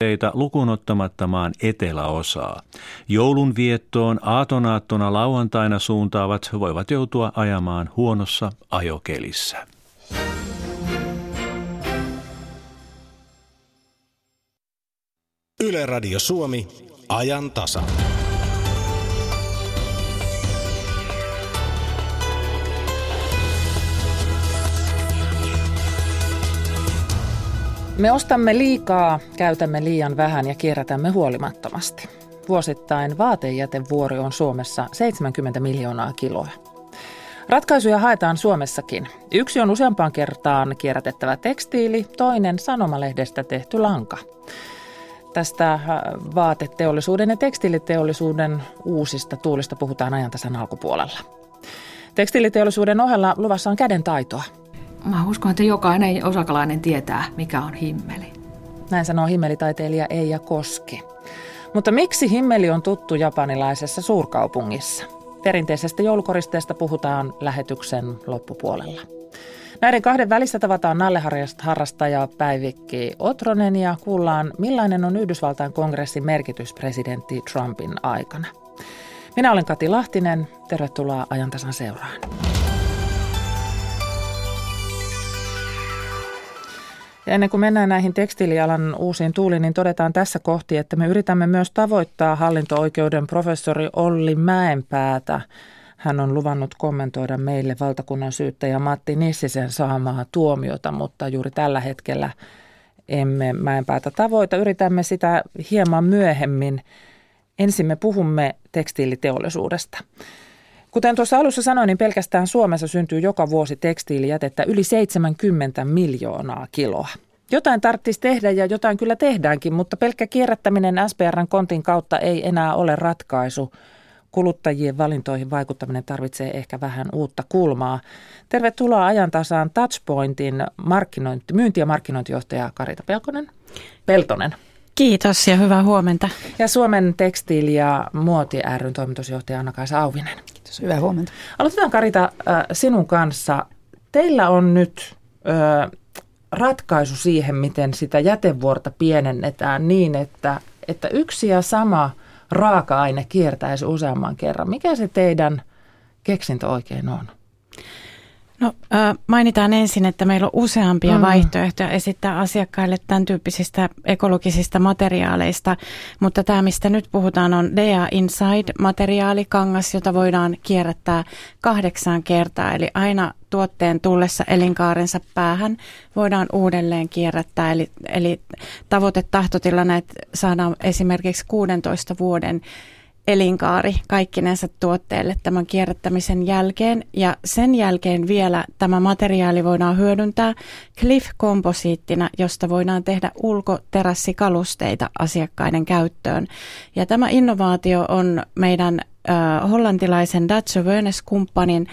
teitä lukunottamatta maan eteläosaa. Joulun viettoon aatonaattona lauantaina suuntaavat voivat joutua ajamaan huonossa ajokelissä. Yle Radio Suomi, ajan tasa. Me ostamme liikaa, käytämme liian vähän ja kierrätämme huolimattomasti. Vuosittain vaatejätevuori on Suomessa 70 miljoonaa kiloa. Ratkaisuja haetaan Suomessakin. Yksi on useampaan kertaan kierrätettävä tekstiili, toinen sanomalehdestä tehty lanka. Tästä äh, vaateteollisuuden ja tekstiiliteollisuuden uusista tuulista puhutaan ajantasan alkupuolella. Tekstiiliteollisuuden ohella luvassa on käden taitoa – Mä uskon, että jokainen osakalainen tietää, mikä on himmeli. Näin sanoo himmelitaiteilija Eija Koski. Mutta miksi himmeli on tuttu japanilaisessa suurkaupungissa? Perinteisestä joulukoristeesta puhutaan lähetyksen loppupuolella. Näiden kahden välissä tavataan nalleharrastaja Päivikki Otronen ja kuullaan, millainen on Yhdysvaltain kongressin merkitys presidentti Trumpin aikana. Minä olen Kati Lahtinen. Tervetuloa ajantasan seuraan. Ja ennen kuin mennään näihin tekstiilialan uusiin tuuliin, niin todetaan tässä kohti, että me yritämme myös tavoittaa hallinto-oikeuden professori Olli Mäenpäätä. Hän on luvannut kommentoida meille valtakunnan syyttäjä Matti Nissisen saamaa tuomiota, mutta juuri tällä hetkellä emme Mäenpäätä tavoita. Yritämme sitä hieman myöhemmin. Ensin me puhumme tekstiiliteollisuudesta. Kuten tuossa alussa sanoin, niin pelkästään Suomessa syntyy joka vuosi tekstiilijätettä yli 70 miljoonaa kiloa. Jotain tarvitsisi tehdä ja jotain kyllä tehdäänkin, mutta pelkkä kierrättäminen SPRn kontin kautta ei enää ole ratkaisu. Kuluttajien valintoihin vaikuttaminen tarvitsee ehkä vähän uutta kulmaa. Tervetuloa ajantasaan Touchpointin markkinointi, myynti- ja markkinointijohtaja Karita Pelkonen. Peltonen. Kiitos ja hyvää huomenta. Ja Suomen tekstiili- ja muoti ryn toimitusjohtaja Anna-Kaisa Auvinen. Kiitos, hyvää huomenta. Aloitetaan Karita äh, sinun kanssa. Teillä on nyt ratkaisu siihen, miten sitä jätevuorta pienennetään niin, että, että yksi ja sama raaka-aine kiertäisi useamman kerran. Mikä se teidän keksintö oikein on? No mainitaan ensin, että meillä on useampia mm. vaihtoehtoja esittää asiakkaille tämän tyyppisistä ekologisista materiaaleista, mutta tämä, mistä nyt puhutaan, on DA Inside-materiaali, kangas, jota voidaan kierrättää kahdeksan kertaa, eli aina tuotteen tullessa elinkaarensa päähän voidaan uudelleen kierrättää, eli, eli tavoite tahtotilana, että saadaan esimerkiksi 16 vuoden elinkaari kaikkinensa tuotteelle tämän kierrättämisen jälkeen. Ja sen jälkeen vielä tämä materiaali voidaan hyödyntää Cliff-komposiittina, josta voidaan tehdä ulkoterrassikalusteita asiakkaiden käyttöön. Ja tämä innovaatio on meidän äh, hollantilaisen Dutch Awareness-kumppanin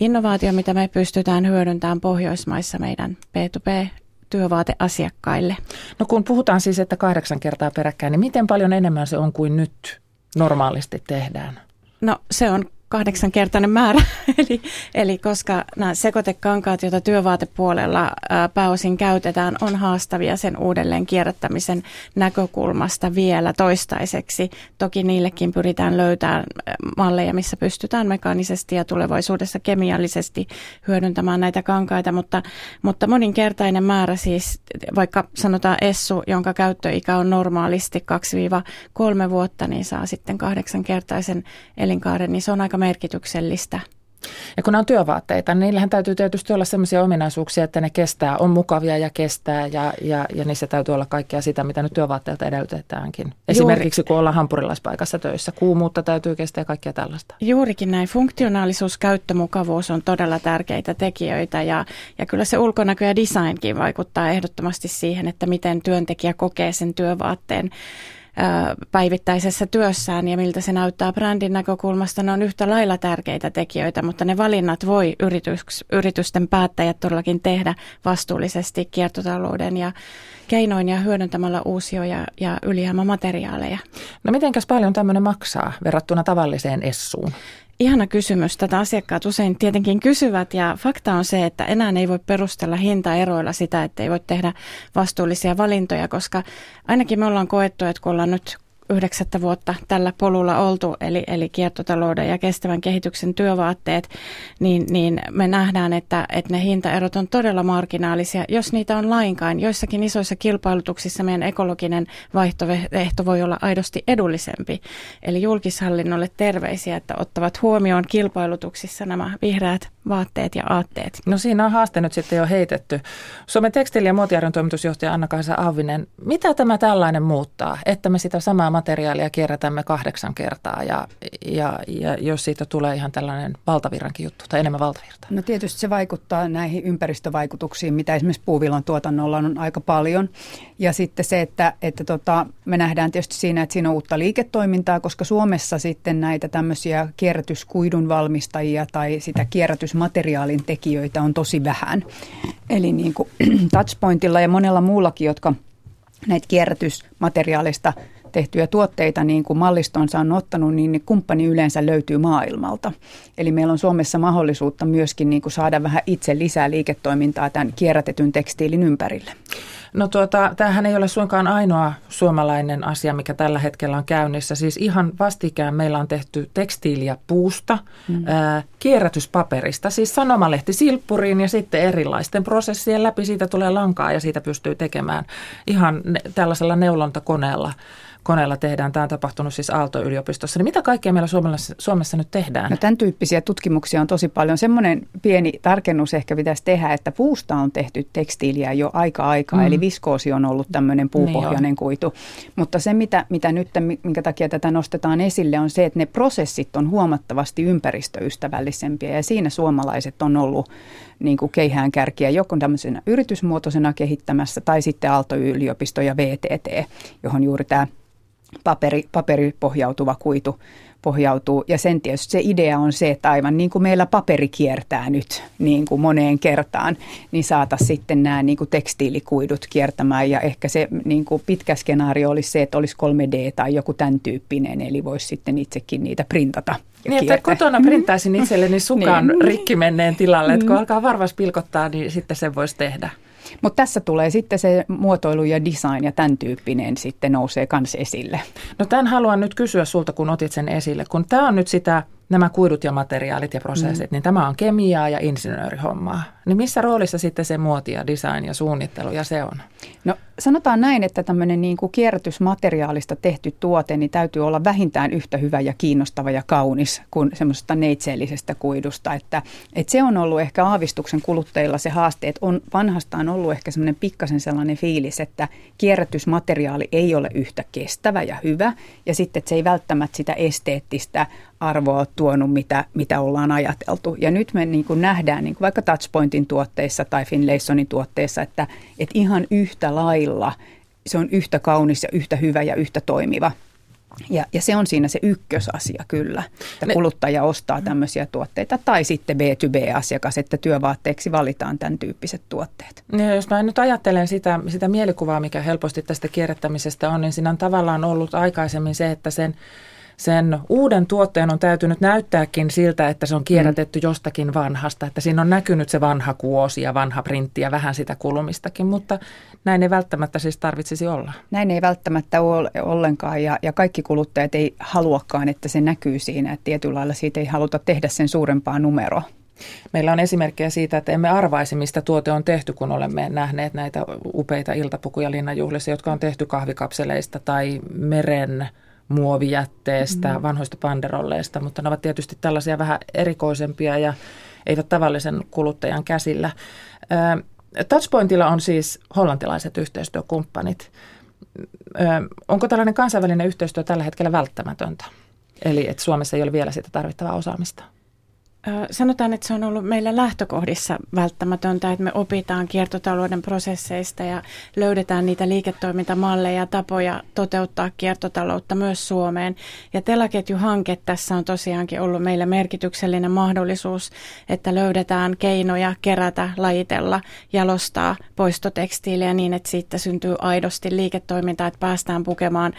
innovaatio, mitä me pystytään hyödyntämään Pohjoismaissa meidän B2B työvaateasiakkaille. No kun puhutaan siis, että kahdeksan kertaa peräkkäin, niin miten paljon enemmän se on kuin nyt normaalisti tehdään? No se on kahdeksankertainen määrä, eli, eli koska nämä sekoitekankaat, joita työvaatepuolella pääosin käytetään, on haastavia sen uudelleen kierrättämisen näkökulmasta vielä toistaiseksi. Toki niillekin pyritään löytämään malleja, missä pystytään mekaanisesti ja tulevaisuudessa kemiallisesti hyödyntämään näitä kankaita, mutta, mutta moninkertainen määrä siis, vaikka sanotaan Essu, jonka käyttöikä on normaalisti 2-3 vuotta, niin saa sitten kahdeksankertaisen elinkaaren, niin se on aika merkityksellistä. Ja kun ne on työvaatteita, niin niillähän täytyy tietysti olla sellaisia ominaisuuksia, että ne kestää, on mukavia ja kestää ja, ja, ja niissä täytyy olla kaikkea sitä, mitä nyt työvaatteilta edellytetäänkin. Esimerkiksi kun ollaan hampurilaispaikassa töissä, kuumuutta täytyy kestää ja kaikkea tällaista. Juurikin näin. Funktionaalisuus, käyttömukavuus on todella tärkeitä tekijöitä ja, ja kyllä se ulkonäkö ja designkin vaikuttaa ehdottomasti siihen, että miten työntekijä kokee sen työvaatteen päivittäisessä työssään ja miltä se näyttää brändin näkökulmasta, ne on yhtä lailla tärkeitä tekijöitä, mutta ne valinnat voi yritys, yritysten päättäjät todellakin tehdä vastuullisesti kiertotalouden ja keinoin ja hyödyntämällä uusia ja, ja ylijäämämateriaaleja. No mitenkäs paljon tämmöinen maksaa verrattuna tavalliseen essuun? Ihana kysymys. Tätä asiakkaat usein tietenkin kysyvät ja fakta on se, että enää ei voi perustella hintaeroilla sitä, että ei voi tehdä vastuullisia valintoja, koska ainakin me ollaan koettu, että kun ollaan nyt yhdeksättä vuotta tällä polulla oltu, eli, eli kiertotalouden ja kestävän kehityksen työvaatteet, niin, niin me nähdään, että, että ne hintaerot on todella marginaalisia, jos niitä on lainkaan. Joissakin isoissa kilpailutuksissa meidän ekologinen vaihtoehto voi olla aidosti edullisempi. Eli julkishallinnolle terveisiä, että ottavat huomioon kilpailutuksissa nämä vihreät vaatteet ja aatteet. No siinä on haaste nyt sitten jo heitetty. Suomen tekstiili- ja muotiarjon toimitusjohtaja Anna-Kaisa Aavinen, mitä tämä tällainen muuttaa, että me sitä samaa materiaalia kierrätämme kahdeksan kertaa ja, ja, ja jos siitä tulee ihan tällainen valtavirrankin juttu tai enemmän valtavirtaa? No tietysti se vaikuttaa näihin ympäristövaikutuksiin, mitä esimerkiksi puuvillan tuotannolla on aika paljon. Ja sitten se, että, että tota, me nähdään tietysti siinä, että siinä on uutta liiketoimintaa, koska Suomessa sitten näitä tämmöisiä kierrätyskuidun valmistajia tai sitä kierrätysmateriaalin tekijöitä on tosi vähän. Eli niin kuin Touchpointilla ja monella muullakin, jotka näitä kierrätysmateriaalista tehtyjä tuotteita niin kuin mallistonsa on ottanut, niin kumppani yleensä löytyy maailmalta. Eli meillä on Suomessa mahdollisuutta myöskin niin kuin saada vähän itse lisää liiketoimintaa tämän kierrätetyn tekstiilin ympärille. No tuota, tämähän ei ole suinkaan ainoa suomalainen asia, mikä tällä hetkellä on käynnissä. Siis ihan vastikään meillä on tehty tekstiiliä puusta, mm. ää, kierrätyspaperista, siis sanomalehti silppuriin ja sitten erilaisten prosessien läpi siitä tulee lankaa ja siitä pystyy tekemään ihan ne, tällaisella neulontakoneella koneella tehdään. Tämä on tapahtunut siis Aalto-yliopistossa. Niin mitä kaikkea meillä Suomessa, Suomessa nyt tehdään? No, tämän tyyppisiä tutkimuksia on tosi paljon. Semmoinen pieni tarkennus ehkä pitäisi tehdä, että puusta on tehty tekstiiliä jo aika aikaa, mm. eli viskoosi on ollut tämmöinen niin puupohjainen niin kuitu. Mutta se, mitä, mitä nyt, minkä takia tätä nostetaan esille, on se, että ne prosessit on huomattavasti ympäristöystävällisempiä ja siinä suomalaiset on ollut niin kuin keihään kärkiä joko tämmöisenä yritysmuotoisena kehittämässä tai sitten Aalto-yliopisto ja VTT, johon juuri tämä paperi, paperipohjautuva kuitu pohjautuu. Ja sen tietysti se idea on se, että aivan niin kuin meillä paperi kiertää nyt niin kuin moneen kertaan, niin saata sitten nämä niin kuin tekstiilikuidut kiertämään. Ja ehkä se niin kuin pitkä skenaario olisi se, että olisi 3D tai joku tämän tyyppinen, eli voisi sitten itsekin niitä printata. Ja niin, että kotona printtaisin itselleni sukan niin. rikki menneen tilalle, että kun mm. alkaa varvas pilkottaa, niin sitten se voisi tehdä. Mutta tässä tulee sitten se muotoilu ja design ja tämän tyyppinen sitten nousee myös esille. No tämän haluan nyt kysyä sulta, kun otit sen esille. Kun tämä on nyt sitä nämä kuidut ja materiaalit ja prosessit, mm. niin tämä on kemiaa ja insinöörihommaa. Niin missä roolissa sitten se muoti ja design ja suunnittelu ja se on? No sanotaan näin, että tämmöinen niin kuin kierrätysmateriaalista tehty tuote, niin täytyy olla vähintään yhtä hyvä ja kiinnostava ja kaunis kuin semmoisesta neitseellisestä kuidusta. Että, että se on ollut ehkä aavistuksen kuluttajilla se haaste, että on vanhastaan ollut ehkä semmoinen pikkasen sellainen fiilis, että kierrätysmateriaali ei ole yhtä kestävä ja hyvä ja sitten että se ei välttämättä sitä esteettistä arvoa tuonut, mitä, mitä ollaan ajateltu. Ja nyt me niin kuin nähdään niin kuin vaikka Touchpointin tuotteissa tai Finlaysonin tuotteissa, että, että ihan yhtä lailla se on yhtä kaunis ja yhtä hyvä ja yhtä toimiva. Ja, ja se on siinä se ykkösasia kyllä, että kuluttaja ostaa tämmöisiä tuotteita tai sitten B2B-asiakas, että työvaatteeksi valitaan tämän tyyppiset tuotteet. Ja jos mä nyt ajattelen sitä, sitä mielikuvaa, mikä helposti tästä kierrättämisestä on, niin siinä on tavallaan ollut aikaisemmin se, että sen – sen uuden tuotteen on täytynyt näyttääkin siltä, että se on kierrätetty mm. jostakin vanhasta, että siinä on näkynyt se vanha kuosi ja vanha printti ja vähän sitä kulumistakin, mutta näin ei välttämättä siis tarvitsisi olla. Näin ei välttämättä ole ollenkaan ja, ja kaikki kuluttajat ei haluakaan, että se näkyy siinä, että tietyllä lailla siitä ei haluta tehdä sen suurempaa numeroa. Meillä on esimerkkejä siitä, että emme arvaisi, mistä tuote on tehty, kun olemme nähneet näitä upeita iltapukuja linnanjuhlissa, jotka on tehty kahvikapseleista tai meren muovijätteestä, mm. vanhoista panderolleista, mutta ne ovat tietysti tällaisia vähän erikoisempia ja eivät tavallisen kuluttajan käsillä. Touchpointilla on siis hollantilaiset yhteistyökumppanit. Onko tällainen kansainvälinen yhteistyö tällä hetkellä välttämätöntä? Eli että Suomessa ei ole vielä sitä tarvittavaa osaamista? Sanotaan, että se on ollut meillä lähtökohdissa välttämätöntä, että me opitaan kiertotalouden prosesseista ja löydetään niitä liiketoimintamalleja ja tapoja toteuttaa kiertotaloutta myös Suomeen. Ja telaketjuhanke tässä on tosiaankin ollut meillä merkityksellinen mahdollisuus, että löydetään keinoja kerätä, lajitella, jalostaa poistotekstiiliä niin, että siitä syntyy aidosti liiketoimintaa, että päästään pukemaan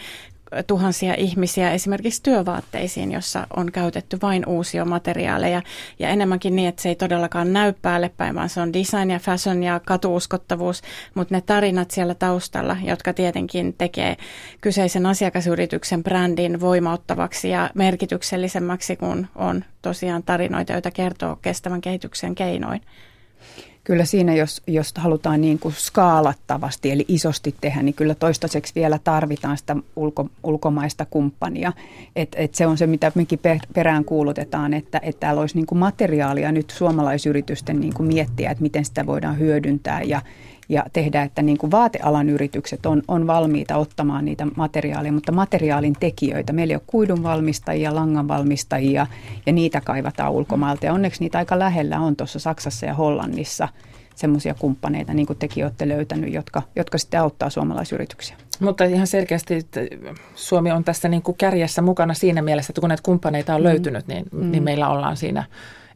tuhansia ihmisiä esimerkiksi työvaatteisiin, jossa on käytetty vain uusia materiaaleja ja enemmänkin niin, että se ei todellakaan näy päälle päin, vaan se on design ja fashion ja katuuskottavuus, mutta ne tarinat siellä taustalla, jotka tietenkin tekee kyseisen asiakasyrityksen brändin voimauttavaksi ja merkityksellisemmäksi, kun on tosiaan tarinoita, joita kertoo kestävän kehityksen keinoin. Kyllä siinä, jos, jos halutaan niin kuin skaalattavasti eli isosti tehdä, niin kyllä toistaiseksi vielä tarvitaan sitä ulko, ulkomaista kumppania. Et, et se on se, mitä mekin perään kuulutetaan, että, että täällä olisi niin kuin materiaalia nyt suomalaisyritysten niin kuin miettiä, että miten sitä voidaan hyödyntää ja, ja tehdä, että niin kuin vaatealan yritykset on, on valmiita ottamaan niitä materiaaleja, mutta materiaalin tekijöitä. Meillä ei ole kuidun valmistajia, langan valmistajia ja niitä kaivataan ulkomailta. Ja onneksi niitä aika lähellä on tuossa Saksassa ja Hollannissa semmoisia kumppaneita, niin kuin tekin olette löytänyt, jotka, jotka sitten auttaa suomalaisyrityksiä. Mutta ihan selkeästi että Suomi on tässä niin kuin kärjessä mukana siinä mielessä, että kun näitä kumppaneita on mm. löytynyt, niin, niin mm. niin meillä ollaan siinä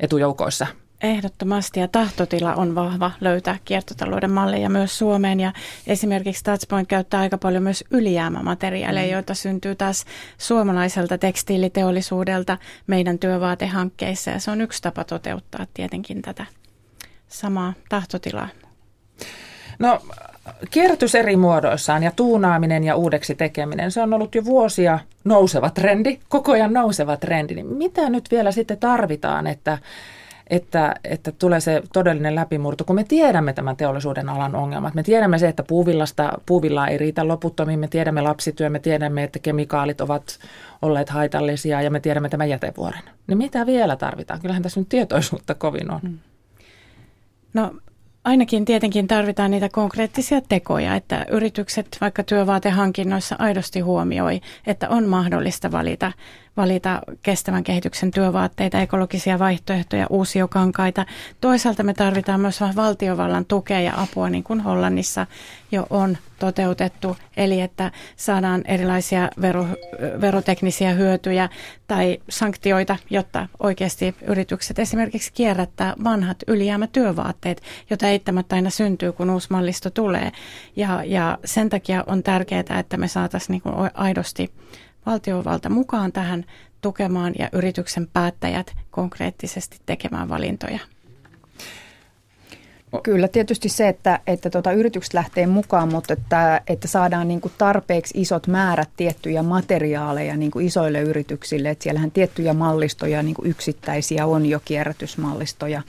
etujoukoissa. Ehdottomasti ja tahtotila on vahva löytää kiertotalouden malleja myös Suomeen ja esimerkiksi Touchpoint käyttää aika paljon myös ylijäämämateriaaleja, mm. joita syntyy taas suomalaiselta tekstiiliteollisuudelta meidän työvaatehankkeissa ja se on yksi tapa toteuttaa tietenkin tätä samaa tahtotilaa. No kierrätys eri muodoissaan ja tuunaaminen ja uudeksi tekeminen, se on ollut jo vuosia nouseva trendi, koko ajan nouseva trendi. Niin mitä nyt vielä sitten tarvitaan, että että, että tulee se todellinen läpimurto, kun me tiedämme tämän teollisuuden alan ongelmat. Me tiedämme se, että puuvillasta, puuvillaa ei riitä loputtomiin, me tiedämme lapsityö, me tiedämme, että kemikaalit ovat olleet haitallisia ja me tiedämme tämän jätevuoren. Niin mitä vielä tarvitaan? Kyllähän tässä nyt tietoisuutta kovin on. Hmm. No ainakin tietenkin tarvitaan niitä konkreettisia tekoja, että yritykset vaikka työvaatehankinnoissa aidosti huomioi, että on mahdollista valita valita kestävän kehityksen työvaatteita, ekologisia vaihtoehtoja, uusiokankaita. Toisaalta me tarvitaan myös valtiovallan tukea ja apua, niin kuin Hollannissa jo on toteutettu, eli että saadaan erilaisia vero, veroteknisiä hyötyjä tai sanktioita, jotta oikeasti yritykset esimerkiksi kierrättää vanhat ylijäämätyövaatteet, joita eittämättä aina syntyy, kun uusi mallisto tulee. Ja, ja sen takia on tärkeää, että me saataisiin niin aidosti valtiovalta mukaan tähän tukemaan ja yrityksen päättäjät konkreettisesti tekemään valintoja. Kyllä tietysti se, että, että tuota, yritykset lähtee mukaan, mutta että, että saadaan niin kuin tarpeeksi isot määrät tiettyjä materiaaleja niin kuin isoille yrityksille. Että siellähän tiettyjä mallistoja, niin kuin yksittäisiä on jo kierrätysmallistoja.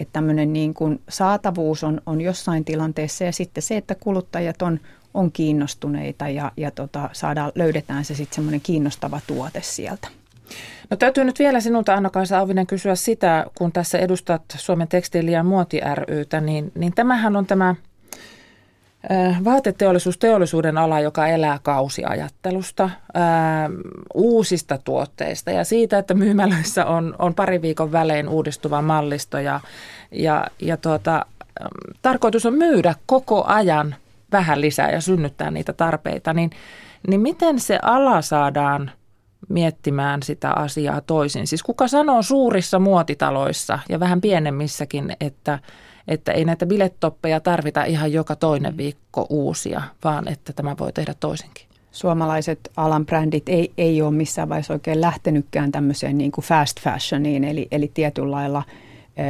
Että tämmöinen niin kuin saatavuus on, on jossain tilanteessa ja sitten se, että kuluttajat on, on kiinnostuneita ja, ja tota, saadaan, löydetään se sitten semmoinen kiinnostava tuote sieltä. No täytyy nyt vielä sinulta Anna-Kaisa Auvinen kysyä sitä, kun tässä edustat Suomen tekstiili- ja muoti rytä, niin, niin tämähän on tämä vaateteollisuus, teollisuuden ala, joka elää kausiajattelusta, uusista tuotteista ja siitä, että myymälöissä on, on pari viikon välein uudistuva mallisto ja, ja, ja tuota, tarkoitus on myydä koko ajan vähän lisää ja synnyttää niitä tarpeita, niin, niin miten se ala saadaan miettimään sitä asiaa toisin? Siis kuka sanoo suurissa muotitaloissa ja vähän pienemmissäkin, että, että ei näitä bilettoppeja tarvita ihan joka toinen viikko uusia, vaan että tämä voi tehdä toisinkin? Suomalaiset alan brändit ei, ei ole missään vaiheessa oikein lähtenytkään tämmöiseen niin kuin fast fashioniin, eli, eli tietyllä lailla –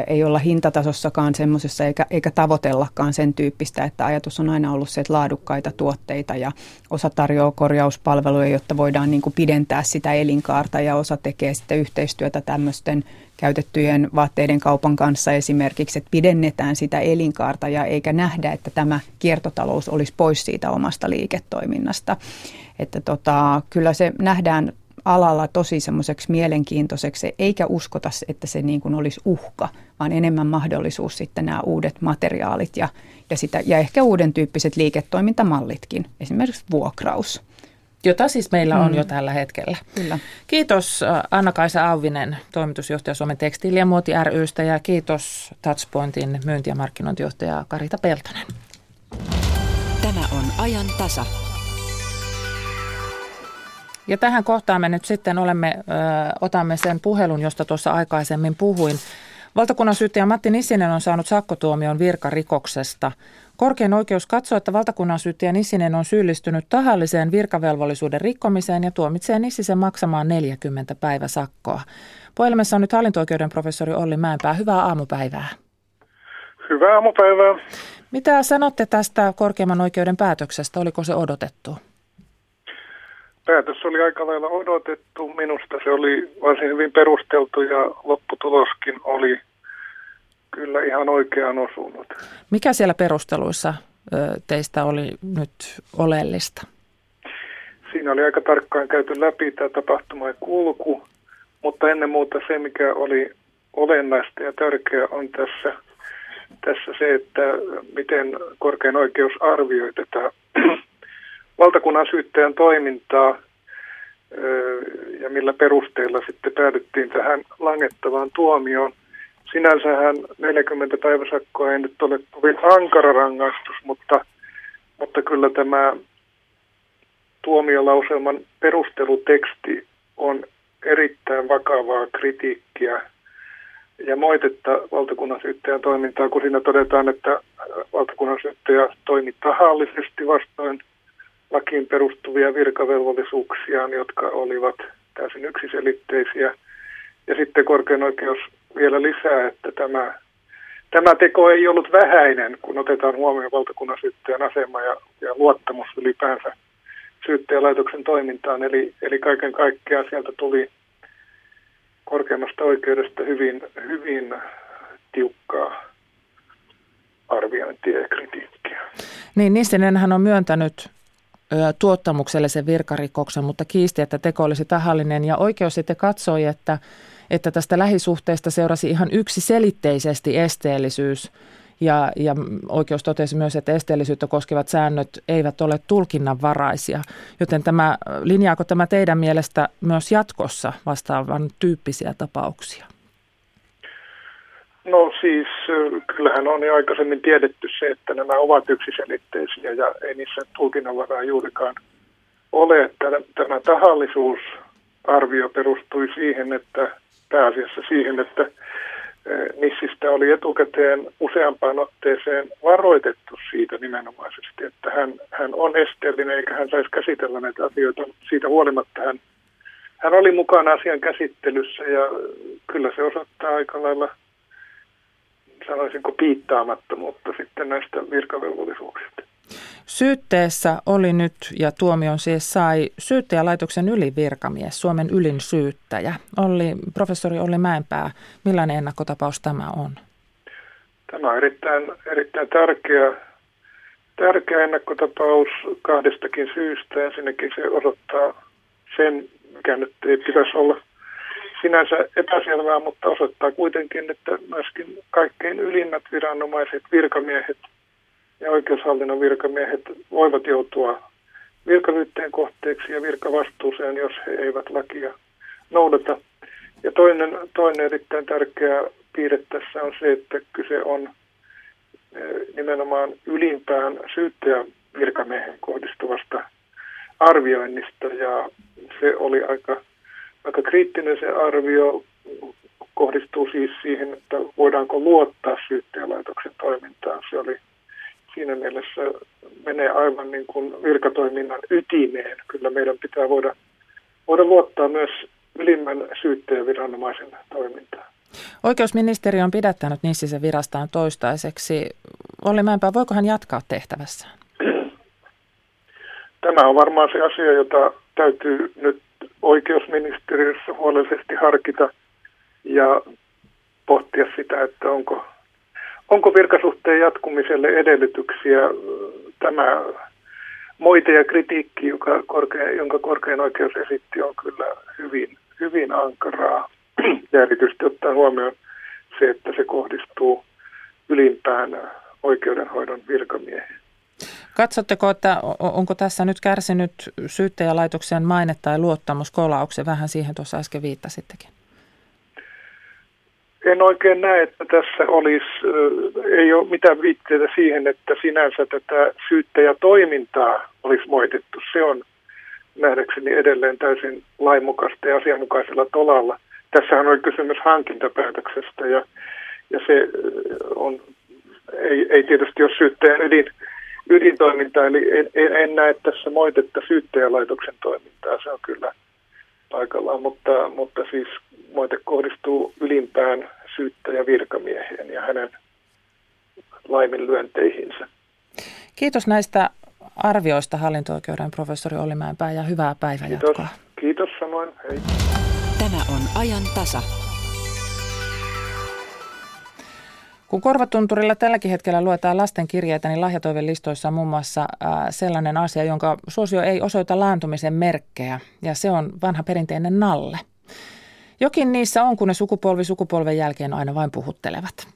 ei olla hintatasossakaan semmoisessa eikä, eikä tavoitellakaan sen tyyppistä, että ajatus on aina ollut se, että laadukkaita tuotteita ja osa tarjoaa korjauspalveluja, jotta voidaan niin kuin pidentää sitä elinkaarta ja osa tekee sitten yhteistyötä tämmöisten käytettyjen vaatteiden kaupan kanssa esimerkiksi, että pidennetään sitä elinkaarta ja eikä nähdä, että tämä kiertotalous olisi pois siitä omasta liiketoiminnasta. Että tota, kyllä se nähdään alalla tosi semmoiseksi mielenkiintoiseksi, eikä uskota, että se niin kuin olisi uhka, vaan enemmän mahdollisuus sitten nämä uudet materiaalit ja, ja, sitä, ja ehkä uuden tyyppiset liiketoimintamallitkin, esimerkiksi vuokraus. Jota siis meillä on mm. jo tällä hetkellä. Kyllä. Kiitos Anna-Kaisa Auvinen, toimitusjohtaja Suomen tekstiili- ja muoti rystä ja kiitos Touchpointin myynti- ja markkinointijohtaja Karita Peltonen. Tämä on ajan tasa. Ja tähän kohtaan me nyt sitten olemme, ö, otamme sen puhelun, josta tuossa aikaisemmin puhuin. Valtakunnan syyttäjä Matti Nissinen on saanut sakkotuomion virkarikoksesta Korkein oikeus katsoo, että valtakunnan syyttäjä Nissinen on syyllistynyt tahalliseen virkavelvollisuuden rikkomiseen ja tuomitsee Nissisen maksamaan 40 päiväsakkoa. Puhelimessa on nyt hallinto-oikeuden professori Olli Mäenpää. Hyvää aamupäivää. Hyvää aamupäivää. Mitä sanotte tästä korkeimman oikeuden päätöksestä? Oliko se odotettu? Päätös oli aika lailla odotettu. Minusta se oli varsin hyvin perusteltu ja lopputuloskin oli kyllä ihan oikeaan osunut. Mikä siellä perusteluissa teistä oli nyt oleellista? Siinä oli aika tarkkaan käyty läpi tämä tapahtuma ja kulku, mutta ennen muuta se, mikä oli olennaista ja tärkeää on tässä, tässä se, että miten korkein oikeus arvioi tätä valtakunnan syyttäjän toimintaa ja millä perusteella sitten päädyttiin tähän langettavaan tuomioon. Sinänsähän 40 päiväsakkoa ei nyt ole kovin ankara rangaistus, mutta, mutta kyllä tämä tuomiolauselman perusteluteksti on erittäin vakavaa kritiikkiä ja moitetta valtakunnan syyttäjän toimintaa, kun siinä todetaan, että valtakunnan syyttäjä toimi tahallisesti vastoin lakiin perustuvia virkavelvollisuuksia, jotka olivat täysin yksiselitteisiä. Ja sitten korkein oikeus vielä lisää, että tämä, tämä teko ei ollut vähäinen, kun otetaan huomioon valtakunnan syyttäjän asema ja, ja luottamus ylipäänsä syyttäjälaitoksen toimintaan. Eli, eli kaiken kaikkiaan sieltä tuli korkeimmasta oikeudesta hyvin, hyvin tiukkaa arviointia ja kritiikkiä. Niin, Nissinen hän on myöntänyt tuottamuksellisen virkarikoksen, mutta kiisti, että teko olisi tahallinen. Ja oikeus sitten katsoi, että, että tästä lähisuhteesta seurasi ihan yksi selitteisesti esteellisyys. Ja, ja oikeus totesi myös, että esteellisyyttä koskevat säännöt eivät ole tulkinnanvaraisia. Joten tämä, linjaako tämä teidän mielestä myös jatkossa vastaavan tyyppisiä tapauksia? No siis kyllähän on jo aikaisemmin tiedetty se, että nämä ovat yksiselitteisiä ja ei niissä tulkinnanvaraa juurikaan ole. Tämä tahallisuusarvio perustui siihen, että pääasiassa siihen, että Nissistä oli etukäteen useampaan otteeseen varoitettu siitä nimenomaisesti, että hän, hän on esteellinen eikä hän saisi käsitellä näitä asioita. Siitä huolimatta hän, hän oli mukana asian käsittelyssä ja kyllä se osoittaa aika lailla – sanoisinko piittaamattomuutta sitten näistä virkavelvollisuuksista. Syytteessä oli nyt, ja tuomion siis sai syyttäjälaitoksen ylivirkamies, Suomen ylin syyttäjä. Olli, professori Olli Mäenpää, millainen ennakkotapaus tämä on? Tämä on erittäin, erittäin tärkeä, tärkeä ennakkotapaus kahdestakin syystä. Ensinnäkin se osoittaa sen, mikä nyt ei pitäisi olla – sinänsä epäselvää, mutta osoittaa kuitenkin, että myöskin kaikkein ylimmät viranomaiset, virkamiehet ja oikeushallinnon virkamiehet voivat joutua virkavyytteen kohteeksi ja virkavastuuseen, jos he eivät lakia noudata. Ja toinen, toinen erittäin tärkeä piirre tässä on se, että kyse on eh, nimenomaan ylimpään syyttäjän virkamiehen kohdistuvasta arvioinnista ja se oli aika aika kriittinen se arvio kohdistuu siis siihen, että voidaanko luottaa syyttäjälaitoksen toimintaan. Se oli siinä mielessä menee aivan niin kuin virkatoiminnan ytimeen. Kyllä meidän pitää voida, voida luottaa myös ylimmän syyttäjäviranomaisen toimintaan. Oikeusministeri on pidättänyt Nissisen virastaan toistaiseksi. Olli Mäenpää, voiko hän jatkaa tehtävässään? Tämä on varmaan se asia, jota täytyy nyt oikeusministeriössä huolellisesti harkita ja pohtia sitä, että onko, onko virkasuhteen jatkumiselle edellytyksiä. Tämä moite ja kritiikki, joka korkein, jonka korkein oikeus esitti, on kyllä hyvin, hyvin ankaraa. Ja erityisesti ottaa huomioon se, että se kohdistuu ylimpään oikeudenhoidon virkamiehen. Katsotteko, että onko tässä nyt kärsinyt syyttäjälaitoksen maine tai luottamus kolauksen? Vähän siihen tuossa äsken viittasittekin. En oikein näe, että tässä olisi, ei ole mitään viitteitä siihen, että sinänsä tätä syyttäjätoimintaa olisi moitettu. Se on nähdäkseni edelleen täysin lainmukaista ja asianmukaisella tolalla. Tässähän on kysymys hankintapäätöksestä ja, ja se on ei, ei tietysti ole syyttäjän ydin, ydintoiminta, eli en, en näe tässä moitetta syyttäjälaitoksen toimintaa, se on kyllä paikallaan, mutta, mutta siis moite kohdistuu ylimpään syyttäjä virkamieheen ja hänen laiminlyönteihinsä. Kiitos näistä arvioista hallinto-oikeuden professori Olli Mäenpää ja hyvää päivänjatkoa. Kiitos, Kiitos samoin. Hei. Tämä on ajan tasa. Kun Korvatunturilla tälläkin hetkellä luetaan lasten kirjeitä, niin lahjatoivelistoissa on muun muassa sellainen asia, jonka suosio ei osoita laantumisen merkkejä, ja se on vanha perinteinen nalle. Jokin niissä on, kun ne sukupolvi sukupolven jälkeen aina vain puhuttelevat.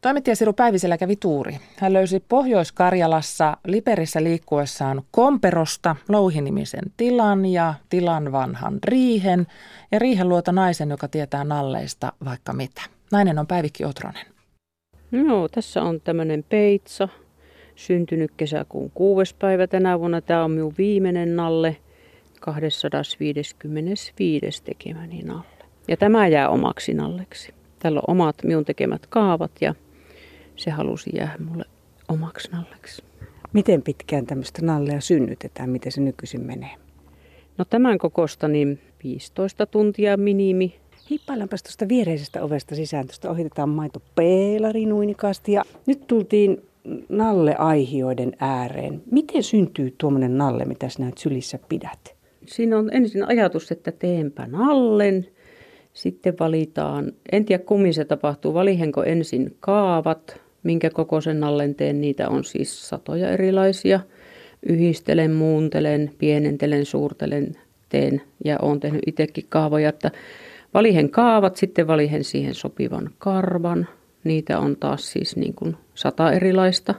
Toimittaja Siru Päivisellä kävi tuuri. Hän löysi Pohjois-Karjalassa Liperissä liikkuessaan Komperosta louhinimisen tilan ja tilan vanhan riihen ja riihen luota naisen, joka tietää nalleista vaikka mitä. Nainen on Päivikki Otronen. No, tässä on tämmöinen peitsa, syntynyt kesäkuun kuudes päivä tänä vuonna. Tämä on minun viimeinen nalle, 255 tekemäni nalle. Ja tämä jää omaksi nalleksi. Täällä on omat minun tekemät kaavat ja se halusi jäädä mulle omaksi nalleksi. Miten pitkään tämmöistä nallea synnytetään? Miten se nykyisin menee? No tämän kokosta niin 15 tuntia minimi. Hiippaillaanpa tuosta viereisestä ovesta sisään. Tuosta ohitetaan maito peilari nuinikasti. Ja nyt tultiin nalle-aihioiden ääreen. Miten syntyy tuommoinen nalle, mitä sinä nyt sylissä pidät? Siinä on ensin ajatus, että teenpä nallen. Sitten valitaan, en tiedä kummin se tapahtuu, valihenko ensin kaavat, minkä kokoisen nallen teen. Niitä on siis satoja erilaisia. Yhdistelen, muuntelen, pienentelen, suurtelen, teen ja olen tehnyt itsekin kaavoja, että valihen kaavat, sitten valihen siihen sopivan karvan. Niitä on taas siis niin kuin sata erilaista.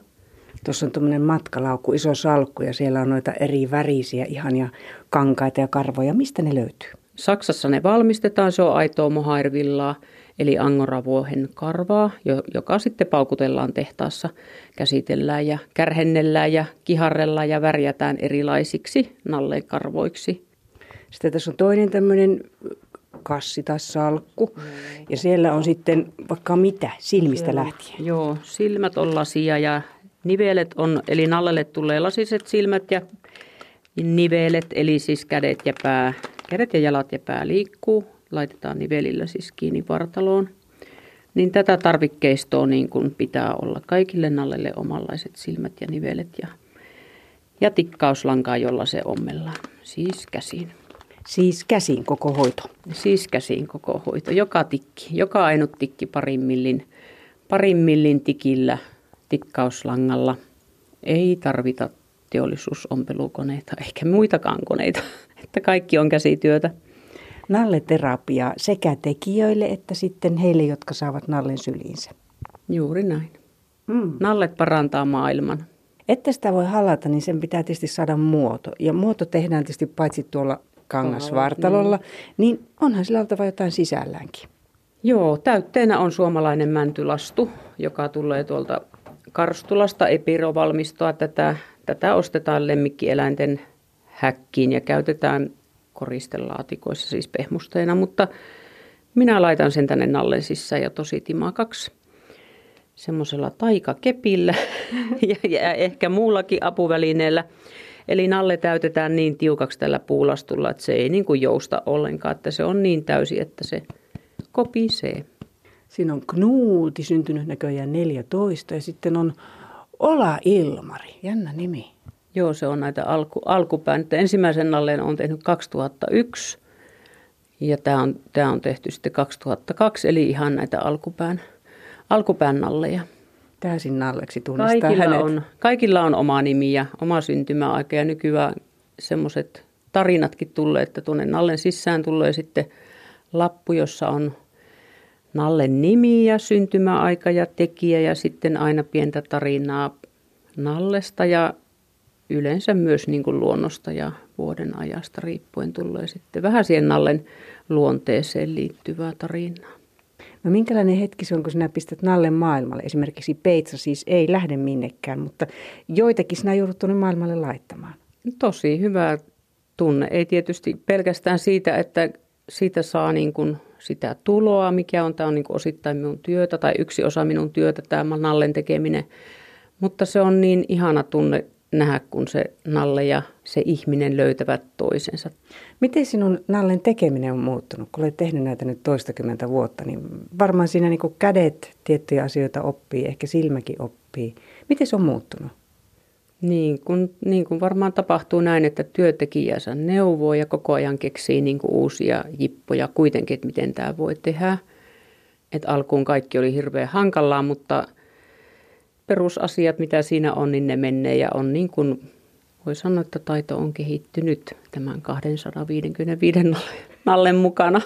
Tuossa on tuommoinen matkalaukku, iso salkku ja siellä on noita eri värisiä ihania kankaita ja karvoja. Mistä ne löytyy? Saksassa ne valmistetaan, se on aitoa mohairvillaa, eli angoravuohen karvaa, joka sitten paukutellaan tehtaassa, käsitellään ja kärhennellään ja kiharrellaan ja värjätään erilaisiksi nalleenkarvoiksi. Sitten tässä on toinen tämmöinen kassi tai salkku. Mm. Ja siellä on sitten vaikka mitä silmistä Joo. lähtien. Joo, silmät on lasia ja nivelet on, eli nallelle tulee lasiset silmät ja nivelet, eli siis kädet ja pää kädet ja jalat ja pää liikkuu, laitetaan nivelillä siis kiinni vartaloon. Niin tätä tarvikkeistoa niin kuin pitää olla kaikille nallelle omanlaiset silmät ja nivelet ja, ja tikkauslankaa, jolla se ommellaan, siis käsiin. Siis käsiin koko hoito? Siis käsiin koko hoito, joka tikki, joka ainut tikki parin millin, parin millin tikillä tikkauslangalla. Ei tarvita teollisuusompelukoneita eikä muitakaan koneita että kaikki on käsityötä. Nalleterapia sekä tekijöille että sitten heille, jotka saavat nallen syliinsä. Juuri näin. Mm. Nallet parantaa maailman. Että sitä voi halata, niin sen pitää tietysti saada muoto. Ja muoto tehdään tietysti paitsi tuolla kangasvartalolla, niin. niin onhan sillä oltava jotain sisälläänkin. Joo, täytteenä on suomalainen mäntylastu, joka tulee tuolta Karstulasta epirovalmistoa. Tätä, tätä ostetaan lemmikkieläinten häkkiin ja käytetään koristelaatikoissa siis pehmusteena, mutta minä laitan sen tänne nallen sisään ja tosi timakaksi semmoisella taikakepillä ja, ja ehkä muullakin apuvälineellä. Eli nalle täytetään niin tiukaksi tällä puulastulla, että se ei niin kuin jousta ollenkaan, että se on niin täysi, että se kopisee. Siinä on Knuuti syntynyt näköjään 14 ja sitten on Ola Ilmari, jännä nimi. Joo, se on näitä alku, alkupään. Ensimmäisen nalleen on tehnyt 2001 ja tämä on, tämä on tehty sitten 2002, eli ihan näitä alkupään, alkupään nalleja. Täysin nalleksi tunnistaa kaikilla hänet. On, kaikilla on oma nimi ja oma syntymäaika ja nykyään semmoiset tarinatkin tulee, että tuonne nallen sisään tulee sitten lappu, jossa on nallen nimi ja syntymäaika ja tekijä ja sitten aina pientä tarinaa nallesta ja yleensä myös niin kuin luonnosta ja vuoden ajasta riippuen tulee sitten vähän siihen nallen luonteeseen liittyvää tarinaa. No minkälainen hetki se on, kun sinä pistät nallen maailmalle? Esimerkiksi peitsa siis ei lähde minnekään, mutta joitakin sinä joudut tuonne maailmalle laittamaan. Tosi hyvä tunne. Ei tietysti pelkästään siitä, että siitä saa niin kuin sitä tuloa, mikä on, tämä on niin osittain minun työtä tai yksi osa minun työtä, tämä nallen tekeminen. Mutta se on niin ihana tunne nähdä, kun se nalle ja se ihminen löytävät toisensa. Miten sinun nallen tekeminen on muuttunut? Kun olet tehnyt näitä nyt toistakymmentä vuotta, niin varmaan siinä niin kädet tiettyjä asioita oppii, ehkä silmäkin oppii. Miten se on muuttunut? Niin kuin, niin kuin varmaan tapahtuu näin, että työntekijänsä neuvoo ja koko ajan keksii niin kuin uusia jippoja kuitenkin, että miten tämä voi tehdä. Et alkuun kaikki oli hirveän hankalaa, mutta perusasiat, mitä siinä on, niin ne menee ja on niin kuin, voi sanoa, että taito on kehittynyt tämän 255 nallen mukana.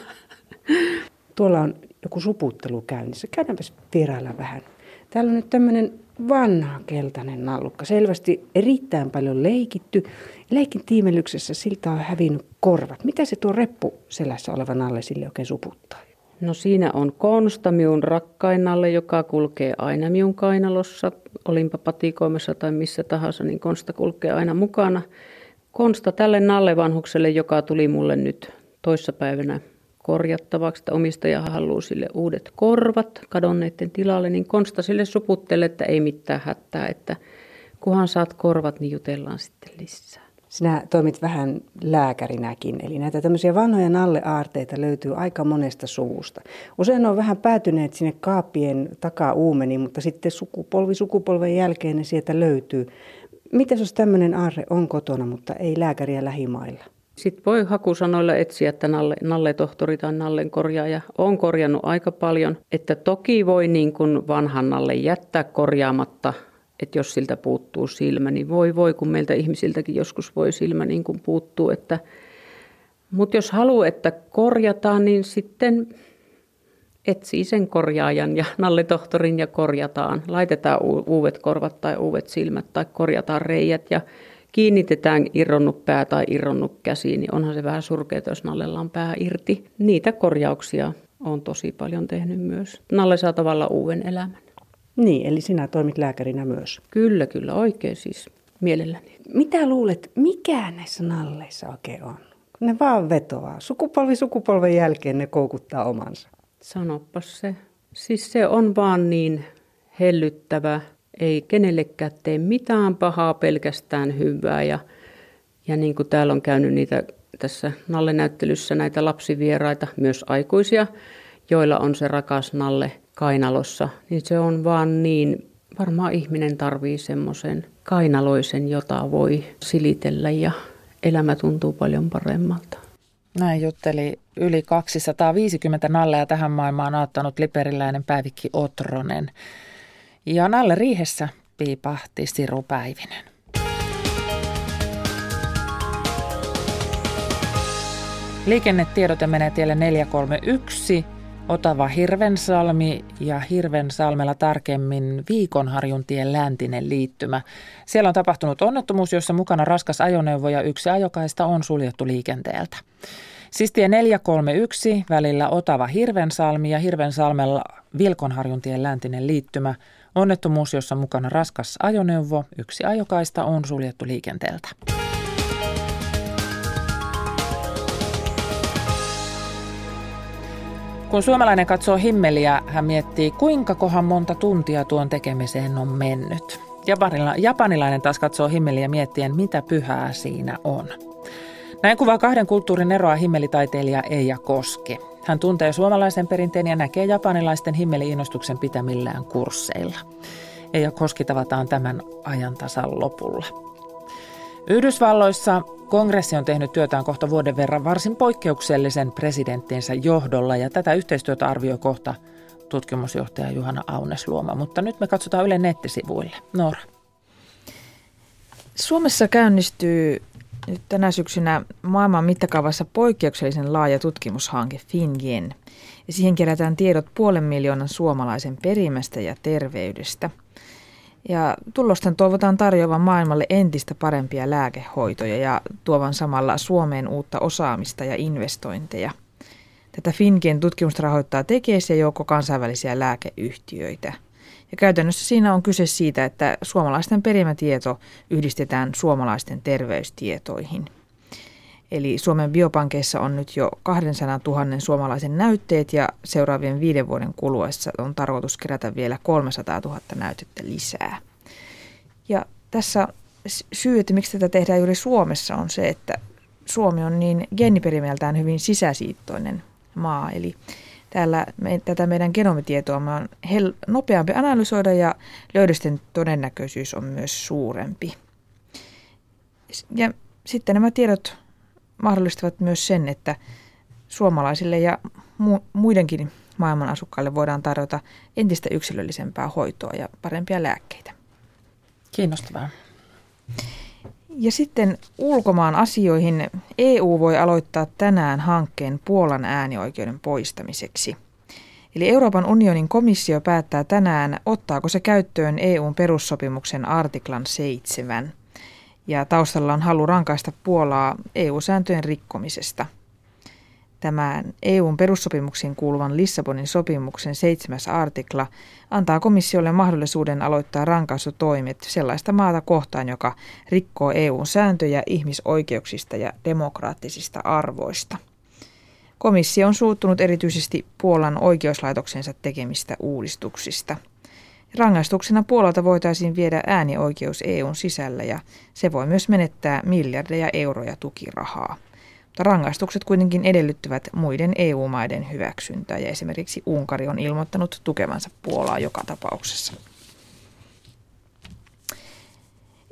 Tuolla on joku suputtelu käynnissä. Käydäänpäs vierailla vähän. Täällä on nyt tämmöinen vanha keltainen nallukka. Selvästi erittäin paljon leikitty. Leikin tiimelyksessä siltä on hävinnyt korvat. Mitä se tuo reppu selässä oleva nalle sille oikein suputtaa? No siinä on Konsta minun rakkainalle, joka kulkee aina minun kainalossa. Olinpa patikoimassa tai missä tahansa, niin Konsta kulkee aina mukana. Konsta tälle nallevanhukselle, joka tuli mulle nyt toissapäivänä korjattavaksi, että omistaja haluaa sille uudet korvat kadonneiden tilalle, niin Konsta sille suputtelee, että ei mitään hätää, että kunhan saat korvat, niin jutellaan sitten lisää. Sinä toimit vähän lääkärinäkin, eli näitä tämmöisiä vanhoja nalleaarteita löytyy aika monesta suvusta. Usein on vähän päätyneet sinne kaapien takaa uumeniin, mutta sitten sukupolvi sukupolven jälkeen ne sieltä löytyy. Miten jos tämmöinen aarre on kotona, mutta ei lääkäriä lähimailla? Sitten voi hakusanoilla etsiä, että nalle, nalle-tohtori tai nallen korjaaja on korjannut aika paljon. Että toki voi niin kuin vanhan nalle jättää korjaamatta, että jos siltä puuttuu silmä, niin voi voi, kun meiltä ihmisiltäkin joskus voi silmä niin kuin puuttuu. Että, mutta jos haluaa, että korjataan, niin sitten etsii sen korjaajan ja nalletohtorin ja korjataan. Laitetaan uudet korvat tai uudet silmät tai korjataan reijät ja kiinnitetään irronnut pää tai irronnut käsi, niin onhan se vähän surkea, jos Nallella on pää irti. Niitä korjauksia on tosi paljon tehnyt myös. Nalle saa tavallaan uuden elämän. Niin, eli sinä toimit lääkärinä myös. Kyllä, kyllä, oikein siis mielelläni. Mitä luulet, mikä näissä nalleissa oikein on? Ne vaan vetoaa. Sukupolvi sukupolven jälkeen ne koukuttaa omansa. Sanopas se. Siis se on vaan niin hellyttävä ei kenellekään tee mitään pahaa, pelkästään hyvää. Ja, ja niin kuin täällä on käynyt niitä tässä Nalle-näyttelyssä näitä lapsivieraita, myös aikuisia, joilla on se rakas Nalle kainalossa, niin se on vaan niin, varmaan ihminen tarvii semmoisen kainaloisen, jota voi silitellä ja elämä tuntuu paljon paremmalta. Näin jutteli yli 250 nalleja tähän maailmaan aattanut liperiläinen Päivikki Otronen. Ja Nalle riihessä piipahti Siru Päivinen. Liikennetiedote menee tielle 431, Otava Hirvensalmi ja Hirvensalmella tarkemmin Viikonharjuntien läntinen liittymä. Siellä on tapahtunut onnettomuus, jossa mukana raskas ajoneuvo ja yksi ajokaista on suljettu liikenteeltä. Siis tie 431 välillä Otava Hirvensalmi ja Hirvensalmella Vilkonharjuntien läntinen liittymä – Onnettomuus, jossa mukana raskas ajoneuvo, yksi ajokaista on suljettu liikenteeltä. Kun suomalainen katsoo himmeliä, hän miettii, kuinka kohan monta tuntia tuon tekemiseen on mennyt. Japanila, japanilainen taas katsoo himmeliä miettien, mitä pyhää siinä on. Näin kuvaa kahden kulttuurin eroa himmelitaiteilija Eija Koski. Hän tuntee suomalaisen perinteen ja näkee japanilaisten himmeli-innostuksen pitämillään kursseilla. Eija Koski tavataan tämän ajan tasan lopulla. Yhdysvalloissa kongressi on tehnyt työtään kohta vuoden verran varsin poikkeuksellisen presidenttiensä johdolla ja tätä yhteistyötä arvioi kohta tutkimusjohtaja Juhana Aunesluoma. Mutta nyt me katsotaan Yle nettisivuille. Noora. Suomessa käynnistyy nyt tänä syksynä maailman mittakaavassa poikkeuksellisen laaja tutkimushanke FinGen. Ja siihen kerätään tiedot puolen miljoonan suomalaisen perimästä ja terveydestä. Ja tulosten toivotaan tarjoavan maailmalle entistä parempia lääkehoitoja ja tuovan samalla Suomeen uutta osaamista ja investointeja. Tätä FinGen tutkimusta rahoittaa Tekes ja joukko kansainvälisiä lääkeyhtiöitä – ja käytännössä siinä on kyse siitä, että suomalaisten perimätieto yhdistetään suomalaisten terveystietoihin. Eli Suomen biopankeissa on nyt jo 200 000 suomalaisen näytteet ja seuraavien viiden vuoden kuluessa on tarkoitus kerätä vielä 300 000 näytettä lisää. Ja tässä syy, että miksi tätä tehdään juuri Suomessa, on se, että Suomi on niin geeniperimeltään hyvin sisäsiittoinen maa. Eli täällä me, tätä meidän genomitietoa on hel, nopeampi analysoida ja löydösten todennäköisyys on myös suurempi. Ja sitten nämä tiedot mahdollistavat myös sen, että suomalaisille ja mu- muidenkin maailman asukkaille voidaan tarjota entistä yksilöllisempää hoitoa ja parempia lääkkeitä. Kiinnostavaa. Ja sitten ulkomaan asioihin. EU voi aloittaa tänään hankkeen Puolan äänioikeuden poistamiseksi. Eli Euroopan unionin komissio päättää tänään, ottaako se käyttöön EUn perussopimuksen artiklan 7 ja taustalla on halu rankaista Puolaa EU-sääntöjen rikkomisesta. Tämän EUn perussopimuksiin kuuluvan Lissabonin sopimuksen seitsemäs artikla antaa komissiolle mahdollisuuden aloittaa rankaisutoimet sellaista maata kohtaan, joka rikkoo EUn sääntöjä ihmisoikeuksista ja demokraattisista arvoista. Komissio on suuttunut erityisesti Puolan oikeuslaitoksensa tekemistä uudistuksista – Rangaistuksena Puolalta voitaisiin viedä äänioikeus EUn sisällä ja se voi myös menettää miljardeja euroja tukirahaa. Mutta rangaistukset kuitenkin edellyttävät muiden EU-maiden hyväksyntää ja esimerkiksi Unkari on ilmoittanut tukevansa Puolaa joka tapauksessa.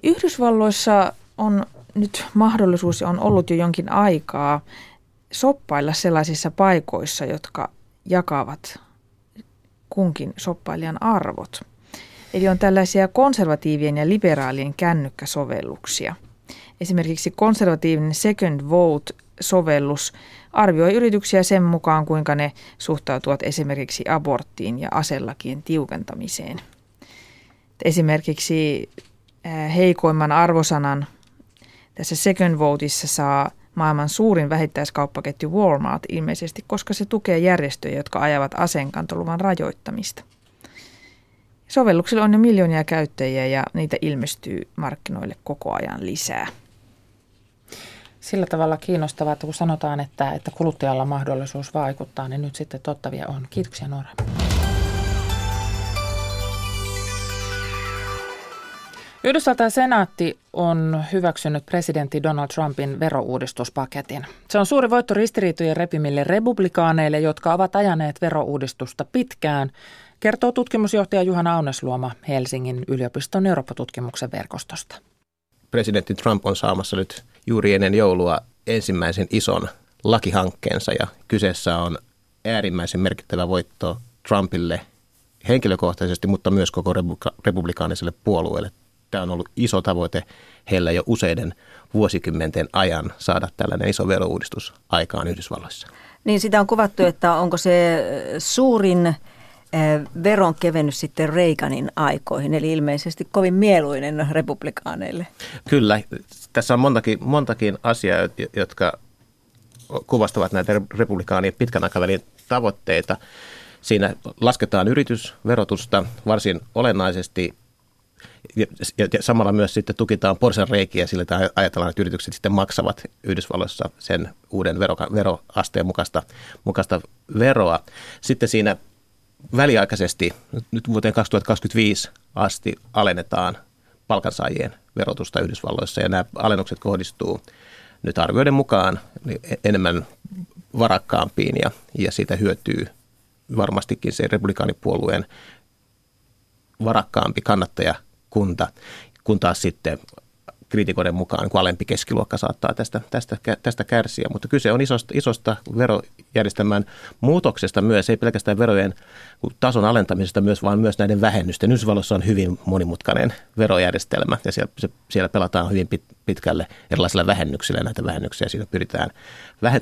Yhdysvalloissa on nyt mahdollisuus on ollut jo jonkin aikaa soppailla sellaisissa paikoissa, jotka jakavat kunkin soppailijan arvot. Eli on tällaisia konservatiivien ja liberaalien kännykkäsovelluksia. Esimerkiksi konservatiivinen Second Vote-sovellus arvioi yrityksiä sen mukaan, kuinka ne suhtautuvat esimerkiksi aborttiin ja aselakien tiukentamiseen. Esimerkiksi heikoimman arvosanan tässä Second Voteissa saa maailman suurin vähittäiskauppaketju Walmart ilmeisesti, koska se tukee järjestöjä, jotka ajavat aseenkantoluvan rajoittamista. Sovelluksilla on jo miljoonia käyttäjiä ja niitä ilmestyy markkinoille koko ajan lisää. Sillä tavalla kiinnostavaa, että kun sanotaan, että, että kuluttajalla on mahdollisuus vaikuttaa, niin nyt sitten tottavia on. Kiitoksia Noora. Yhdysvaltain senaatti on hyväksynyt presidentti Donald Trumpin verouudistuspaketin. Se on suuri voitto ristiriitojen repimille republikaaneille, jotka ovat ajaneet verouudistusta pitkään, kertoo tutkimusjohtaja Juhana Aunesluoma Helsingin yliopiston Eurooppa-tutkimuksen verkostosta. Presidentti Trump on saamassa nyt juuri ennen joulua ensimmäisen ison lakihankkeensa ja kyseessä on äärimmäisen merkittävä voitto Trumpille henkilökohtaisesti, mutta myös koko republikaaniselle puolueelle tämä on ollut iso tavoite heillä jo useiden vuosikymmenten ajan saada tällainen iso verouudistus aikaan Yhdysvalloissa. Niin sitä on kuvattu, että onko se suurin veronkevennys sitten Reaganin aikoihin, eli ilmeisesti kovin mieluinen republikaaneille. Kyllä, tässä on montakin, montakin asiaa, jotka kuvastavat näitä republikaanien pitkän aikavälin tavoitteita. Siinä lasketaan yritysverotusta varsin olennaisesti ja, samalla myös sitten tukitaan porsan reikiä sillä, että ajatellaan, että yritykset sitten maksavat Yhdysvalloissa sen uuden vero, veroasteen mukaista, mukaista veroa. Sitten siinä väliaikaisesti nyt vuoteen 2025 asti alennetaan palkansaajien verotusta Yhdysvalloissa ja nämä alennukset kohdistuu nyt arvioiden mukaan enemmän varakkaampiin ja, ja siitä hyötyy varmastikin se republikaanipuolueen varakkaampi kannattaja kunta, kun taas sitten kriitikoiden mukaan niin alempi keskiluokka saattaa tästä, tästä, tästä kärsiä. Mutta kyse on isosta, isosta verojärjestelmän muutoksesta myös, ei pelkästään verojen tason alentamisesta myös, vaan myös näiden vähennysten. Yhdysvalloissa on hyvin monimutkainen verojärjestelmä ja siellä, se, siellä pelataan hyvin pit, pitkälle erilaisilla vähennyksillä näitä vähennyksiä siinä pyritään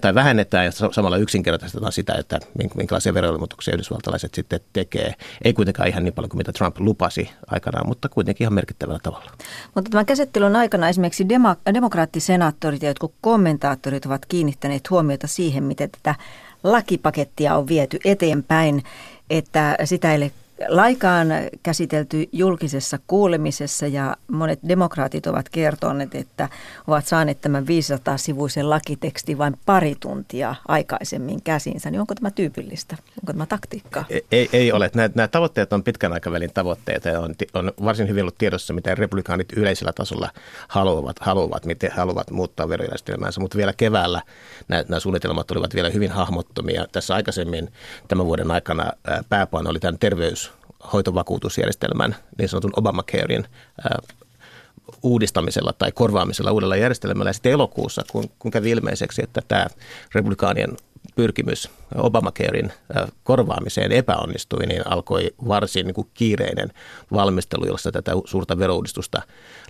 tai vähennetään ja samalla yksinkertaistetaan sitä, että minkälaisia veroilmoituksia yhdysvaltalaiset sitten tekee. Ei kuitenkaan ihan niin paljon kuin mitä Trump lupasi aikanaan, mutta kuitenkin ihan merkittävällä tavalla. Mutta tämän käsittelyn aikana esimerkiksi demo- demokraattisenaattorit ja jotkut kommentaattorit ovat kiinnittäneet huomiota siihen, miten tätä lakipakettia on viety eteenpäin, että sitä ei ole laikaan käsitelty julkisessa kuulemisessa ja monet demokraatit ovat kertoneet, että ovat saaneet tämän 500-sivuisen lakitekstin vain pari tuntia aikaisemmin käsinsä. Niin onko tämä tyypillistä? Onko tämä taktiikkaa? Ei, ei, ei ole. Nämä, nämä tavoitteet on pitkän aikavälin tavoitteita ja on, on varsin hyvin ollut tiedossa, mitä republikaanit yleisellä tasolla haluavat, haluavat miten haluavat muuttaa verojärjestelmäänsä. Mutta vielä keväällä nämä, nämä suunnitelmat olivat vielä hyvin hahmottomia. Tässä aikaisemmin tämän vuoden aikana pääpaino oli tämän terveyshoitovakuutusjärjestelmän, niin sanotun Obamacarein uudistamisella tai korvaamisella uudella järjestelmällä. Ja sitten elokuussa, kun, kun kävi ilmeiseksi, että tämä republikaanien pyrkimys Obamacarein korvaamiseen epäonnistui, niin alkoi varsin niin kuin kiireinen valmistelu, jossa tätä suurta verouudistusta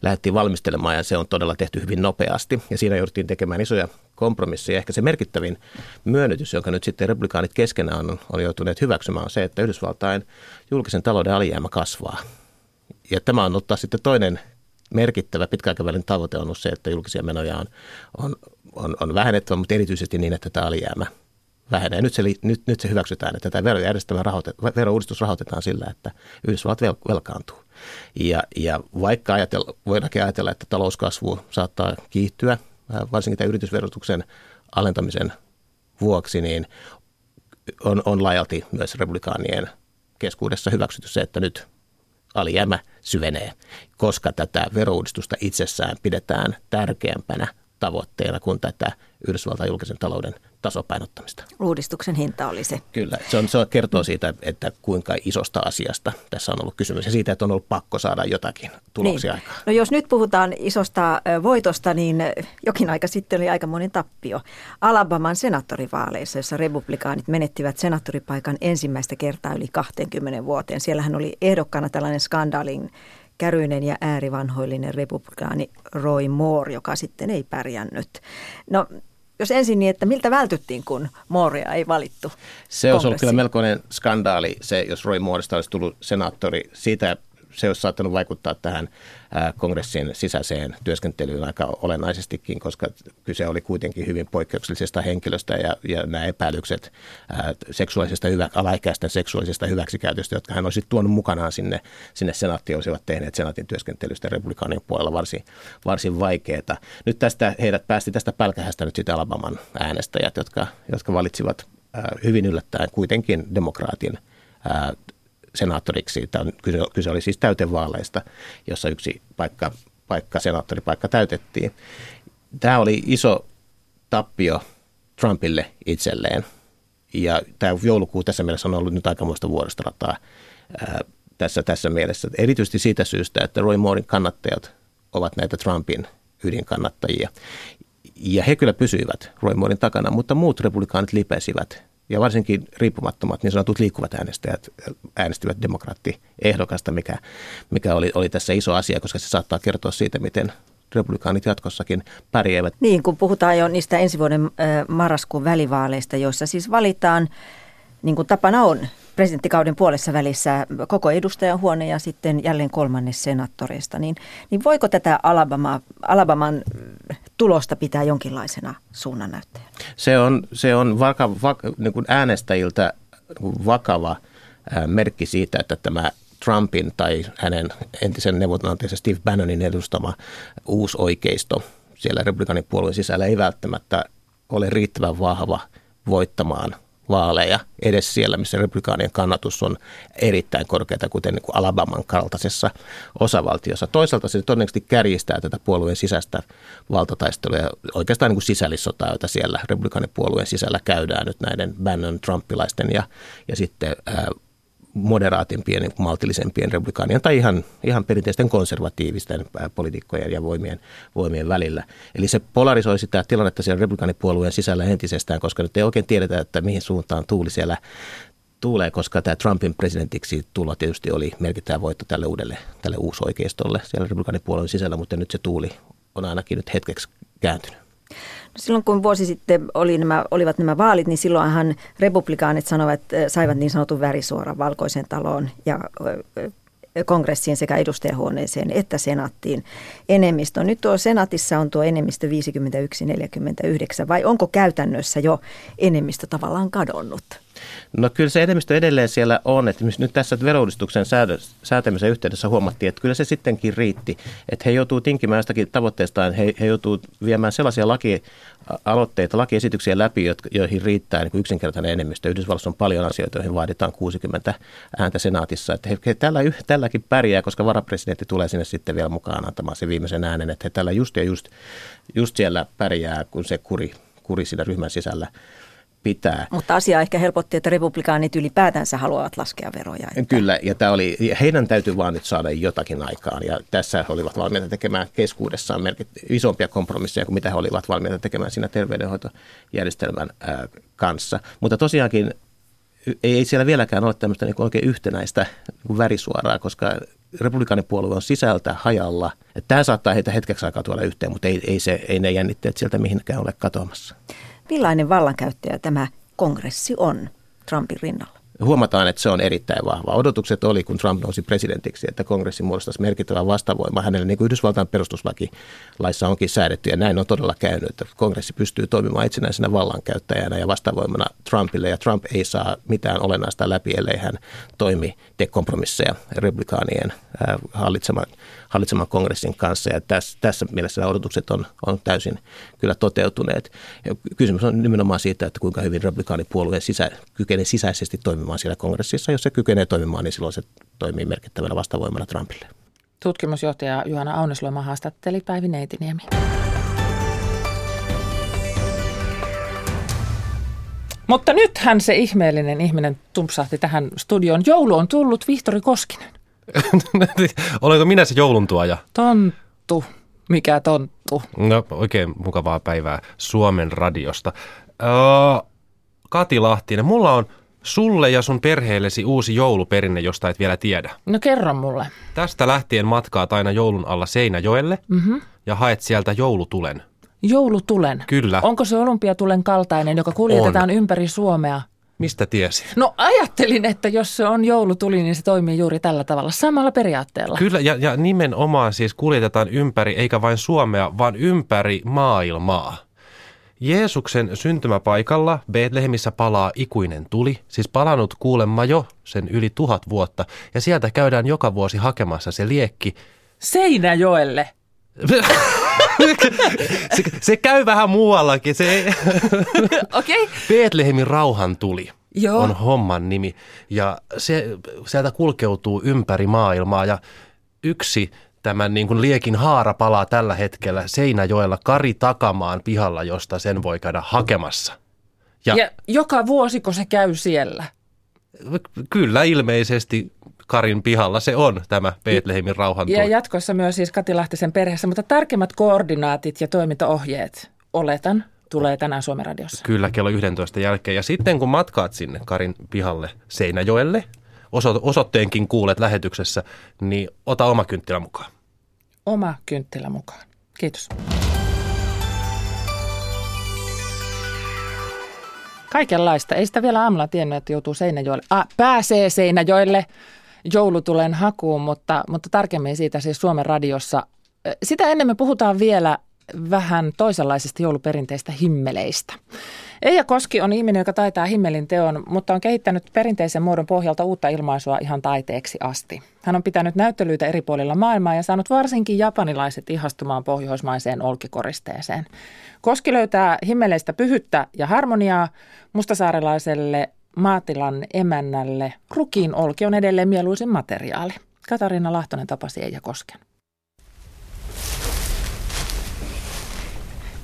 lähdettiin valmistelemaan ja se on todella tehty hyvin nopeasti. Ja siinä jouduttiin tekemään isoja kompromisseja. Ehkä se merkittävin myönnytys, jonka nyt sitten republikaanit keskenään on, on joutuneet hyväksymään, on se, että Yhdysvaltain julkisen talouden alijäämä kasvaa. Ja tämä on ottaa sitten toinen merkittävä pitkäaikavälin tavoite on ollut se, että julkisia menoja on, on, on, on vähennettävä, mutta erityisesti niin, että tämä alijäämä vähenee. Nyt se, nyt, nyt se hyväksytään, että tämä verojärjestelmä rahoitet, verouudistus rahoitetaan sillä, että Yhdysvallat vel, velkaantuu. Ja, ja vaikka ajatella, voidaankin ajatella, että talouskasvu saattaa kiihtyä, varsinkin tämän yritysverotuksen alentamisen vuoksi, niin on, on laajalti myös republikaanien keskuudessa hyväksytty se, että nyt alijäämä syvenee, koska tätä verouudistusta itsessään pidetään tärkeämpänä tavoitteena kuin tätä Yhdysvaltain julkisen talouden tasapainottamista. Uudistuksen hinta oli se. Kyllä, se, on, se kertoo siitä, että kuinka isosta asiasta tässä on ollut kysymys ja siitä, että on ollut pakko saada jotakin tuloksia niin. aikaan. No jos nyt puhutaan isosta voitosta, niin jokin aika sitten oli aika monen tappio. Alabaman senaattorivaaleissa, jossa republikaanit menettivät senaattoripaikan ensimmäistä kertaa yli 20 vuoteen. Siellähän oli ehdokkana tällainen skandaalin käryinen ja äärivanhoillinen republikaani Roy Moore, joka sitten ei pärjännyt. No jos ensin niin, että miltä vältyttiin, kun Moorea ei valittu Se olisi ollut kyllä melkoinen skandaali, se, jos Roy Mooresta olisi tullut senaattori. Siitä se olisi saattanut vaikuttaa tähän kongressin sisäiseen työskentelyyn aika olennaisestikin, koska kyse oli kuitenkin hyvin poikkeuksellisesta henkilöstä ja, ja nämä epäilykset seksuaalisesta hyvä, alaikäisten seksuaalisesta hyväksikäytöstä, jotka hän olisi tuonut mukanaan sinne, sinne senaattiin, olisivat tehneet senaatin työskentelystä republikaanin puolella varsin, varsin vaikeaa. Nyt tästä, heidät päästi tästä pälkähästä nyt sitten Alabaman äänestäjät, jotka, jotka valitsivat hyvin yllättäen kuitenkin demokraatin senaattoriksi. Tämä kyse, kyse oli siis täytevaaleista, jossa yksi paikka, paikka, senaattoripaikka täytettiin. Tämä oli iso tappio Trumpille itselleen. Ja tämä joulukuu tässä mielessä on ollut nyt aikamoista vuoristorataa ää, tässä, tässä mielessä. Erityisesti siitä syystä, että Roy Moorein kannattajat ovat näitä Trumpin ydinkannattajia. Ja he kyllä pysyivät Roy Moorein takana, mutta muut republikaanit lipesivät ja varsinkin riippumattomat niin sanotut liikkuvat äänestäjät äänestivät demokraattiehdokasta, mikä, mikä oli, oli tässä iso asia, koska se saattaa kertoa siitä, miten republikaanit jatkossakin pärjäävät. Niin, kun puhutaan jo niistä ensi vuoden marraskuun välivaaleista, joissa siis valitaan, niin kuin tapana on, presidenttikauden puolessa välissä koko edustajahuone ja sitten jälleen kolmannes senaattoreista, niin, niin voiko tätä Alabama, Alabaman tulosta pitää jonkinlaisena suunnannäyttäjänä? Se on, se on vaka, vaka, niin kuin äänestäjiltä vakava merkki siitä, että tämä Trumpin tai hänen entisen neuvotteluantajansa Steve Bannonin edustama uusi oikeisto siellä republikaanipuolueen sisällä ei välttämättä ole riittävän vahva voittamaan vaaleja edes siellä, missä republikaanien kannatus on erittäin korkeata, kuten niin kuin Alabaman kaltaisessa osavaltiossa. Toisaalta se todennäköisesti kärjistää tätä puolueen sisäistä valtataistelua ja oikeastaan niin kuin sisällissotaa, jota siellä republikaanipuolueen sisällä käydään nyt näiden Bannon Trumpilaisten ja, ja sitten ää, moderaatimpien, niin maltillisempien republikaanien tai ihan, ihan perinteisten konservatiivisten poliitikkojen ja voimien, voimien välillä. Eli se polarisoi sitä tilannetta siellä republikaanipuolueen sisällä entisestään, koska nyt ei oikein tiedetä, että mihin suuntaan tuuli siellä tuulee, koska tämä Trumpin presidentiksi tulo tietysti oli merkittävä voitto tälle uudelle, tälle uusoikeistolle siellä republikaanipuolueen sisällä, mutta nyt se tuuli on ainakin nyt hetkeksi kääntynyt. Silloin kun vuosi sitten oli nämä, olivat nämä vaalit, niin silloinhan republikaanit sanoivat, saivat niin sanotun värisuoran valkoisen taloon ja kongressiin sekä edustajahuoneeseen että senaattiin enemmistö. Nyt tuo senaatissa on tuo enemmistö 51-49, vai onko käytännössä jo enemmistö tavallaan kadonnut? No kyllä se enemmistö edelleen siellä on, että nyt tässä verouudistuksen säätämisen yhteydessä huomattiin, että kyllä se sittenkin riitti, että he joutuu tinkimään jostakin tavoitteestaan, he, he joutuu viemään sellaisia lakialoitteita, lakiesityksiä läpi, joihin riittää niin yksinkertainen enemmistö. Yhdysvalloissa on paljon asioita, joihin vaaditaan 60 ääntä senaatissa, että he, he tällä, tälläkin pärjää, koska varapresidentti tulee sinne sitten vielä mukaan antamaan sen viimeisen äänen, että he tällä just ja just, just siellä pärjää, kun se kuri, kuri siinä ryhmän sisällä pitää. Mutta asia ehkä helpotti, että republikaanit ylipäätänsä haluavat laskea veroja. Että... Kyllä, ja tämä oli, heidän täytyy vaan nyt saada jotakin aikaan, ja tässä he olivat valmiita tekemään keskuudessaan merkit, isompia kompromisseja kuin mitä he olivat valmiita tekemään siinä terveydenhoitojärjestelmän ää, kanssa. Mutta tosiaankin ei siellä vieläkään ole tämmöistä niin oikein yhtenäistä niin värisuoraa, koska republikaanipuolue on sisältä hajalla. Tämä saattaa heitä hetkeksi aikaa tuolla yhteen, mutta ei, ei, se, ei ne jännitteet sieltä mihinkään ole katoamassa. Millainen vallankäyttäjä tämä kongressi on Trumpin rinnalla? Huomataan, että se on erittäin vahva. Odotukset oli, kun Trump nousi presidentiksi, että kongressi muodostaisi merkittävän vastavoima hänelle, niin kuin Yhdysvaltain perustuslaissa onkin säädetty, ja näin on todella käynyt, että kongressi pystyy toimimaan itsenäisenä vallankäyttäjänä ja vastavoimana Trumpille, ja Trump ei saa mitään olennaista läpi, ellei hän toimi, tee kompromisseja republikaanien hallitseman hallitseman kongressin kanssa ja tässä, tässä mielessä odotukset on, on täysin kyllä toteutuneet. Ja kysymys on nimenomaan siitä, että kuinka hyvin republikaanipuolueen sisä, kykenee sisäisesti toimimaan siellä kongressissa. Jos se kykenee toimimaan, niin silloin se toimii merkittävänä vastavoimana Trumpille. Tutkimusjohtaja Juhana Aunesloima haastatteli Päivi Neitiniemi. Mutta nythän se ihmeellinen ihminen tumpsahti tähän studioon. Joulu on tullut, Vihtori Koskinen. Olenko minä se jouluntuoja? Tonttu. Mikä tonttu? No oikein mukavaa päivää Suomen radiosta. Öö, Kati Lahtinen, mulla on sulle ja sun perheellesi uusi jouluperinne, josta et vielä tiedä. No kerro mulle. Tästä lähtien matkaat aina joulun alla Seinäjoelle mm-hmm. ja haet sieltä joulutulen. Joulutulen? Kyllä. Onko se olympiatulen kaltainen, joka kuljetetaan on. ympäri Suomea? Mistä tiesi? No ajattelin, että jos se on joulutuli, niin se toimii juuri tällä tavalla, samalla periaatteella. Kyllä, ja, ja nimenomaan siis kuljetetaan ympäri, eikä vain Suomea, vaan ympäri maailmaa. Jeesuksen syntymäpaikalla Betlehemissä palaa ikuinen tuli, siis palannut kuulemma jo sen yli tuhat vuotta, ja sieltä käydään joka vuosi hakemassa se liekki. Seinäjoelle! se, se käy vähän muuallakin. Se, okay. Betlehemin rauhan tuli. Joo. on homman nimi. Ja se sieltä kulkeutuu ympäri maailmaa ja yksi tämän niin kuin liekin haara palaa tällä hetkellä Seinäjoella Kari Takamaan pihalla, josta sen voi käydä hakemassa. Ja, ja joka vuosiko se käy siellä? Kyllä ilmeisesti Karin pihalla se on tämä Betlehemin rauhan Ja jatkossa myös siis Kati Lahtisen perheessä, mutta tarkemmat koordinaatit ja toimintaohjeet, oletan, tulee tänään Suomen radiossa. Kyllä, kello 11 jälkeen. Ja sitten kun matkaat sinne Karin pihalle Seinäjoelle, osoitteenkin kuulet lähetyksessä, niin ota oma kynttilä mukaan. Oma kynttilä mukaan. Kiitos. Kaikenlaista. Ei sitä vielä aamulla tiennyt, että joutuu Seinäjoelle. Ah, pääsee Seinäjoelle joulutulen hakuun, mutta, mutta tarkemmin siitä siis Suomen radiossa. Sitä ennen me puhutaan vielä vähän toisenlaisista jouluperinteistä himmeleistä. Eija Koski on ihminen, joka taitaa himmelin teon, mutta on kehittänyt perinteisen muodon pohjalta uutta ilmaisua ihan taiteeksi asti. Hän on pitänyt näyttelyitä eri puolilla maailmaa ja saanut varsinkin japanilaiset ihastumaan pohjoismaiseen olkikoristeeseen. Koski löytää himmeleistä pyhyttä ja harmoniaa mustasaarelaiselle maatilan emännälle. Rukiin olki on edelleen mieluisin materiaali. Katariina Lahtonen tapasi Eija Kosken.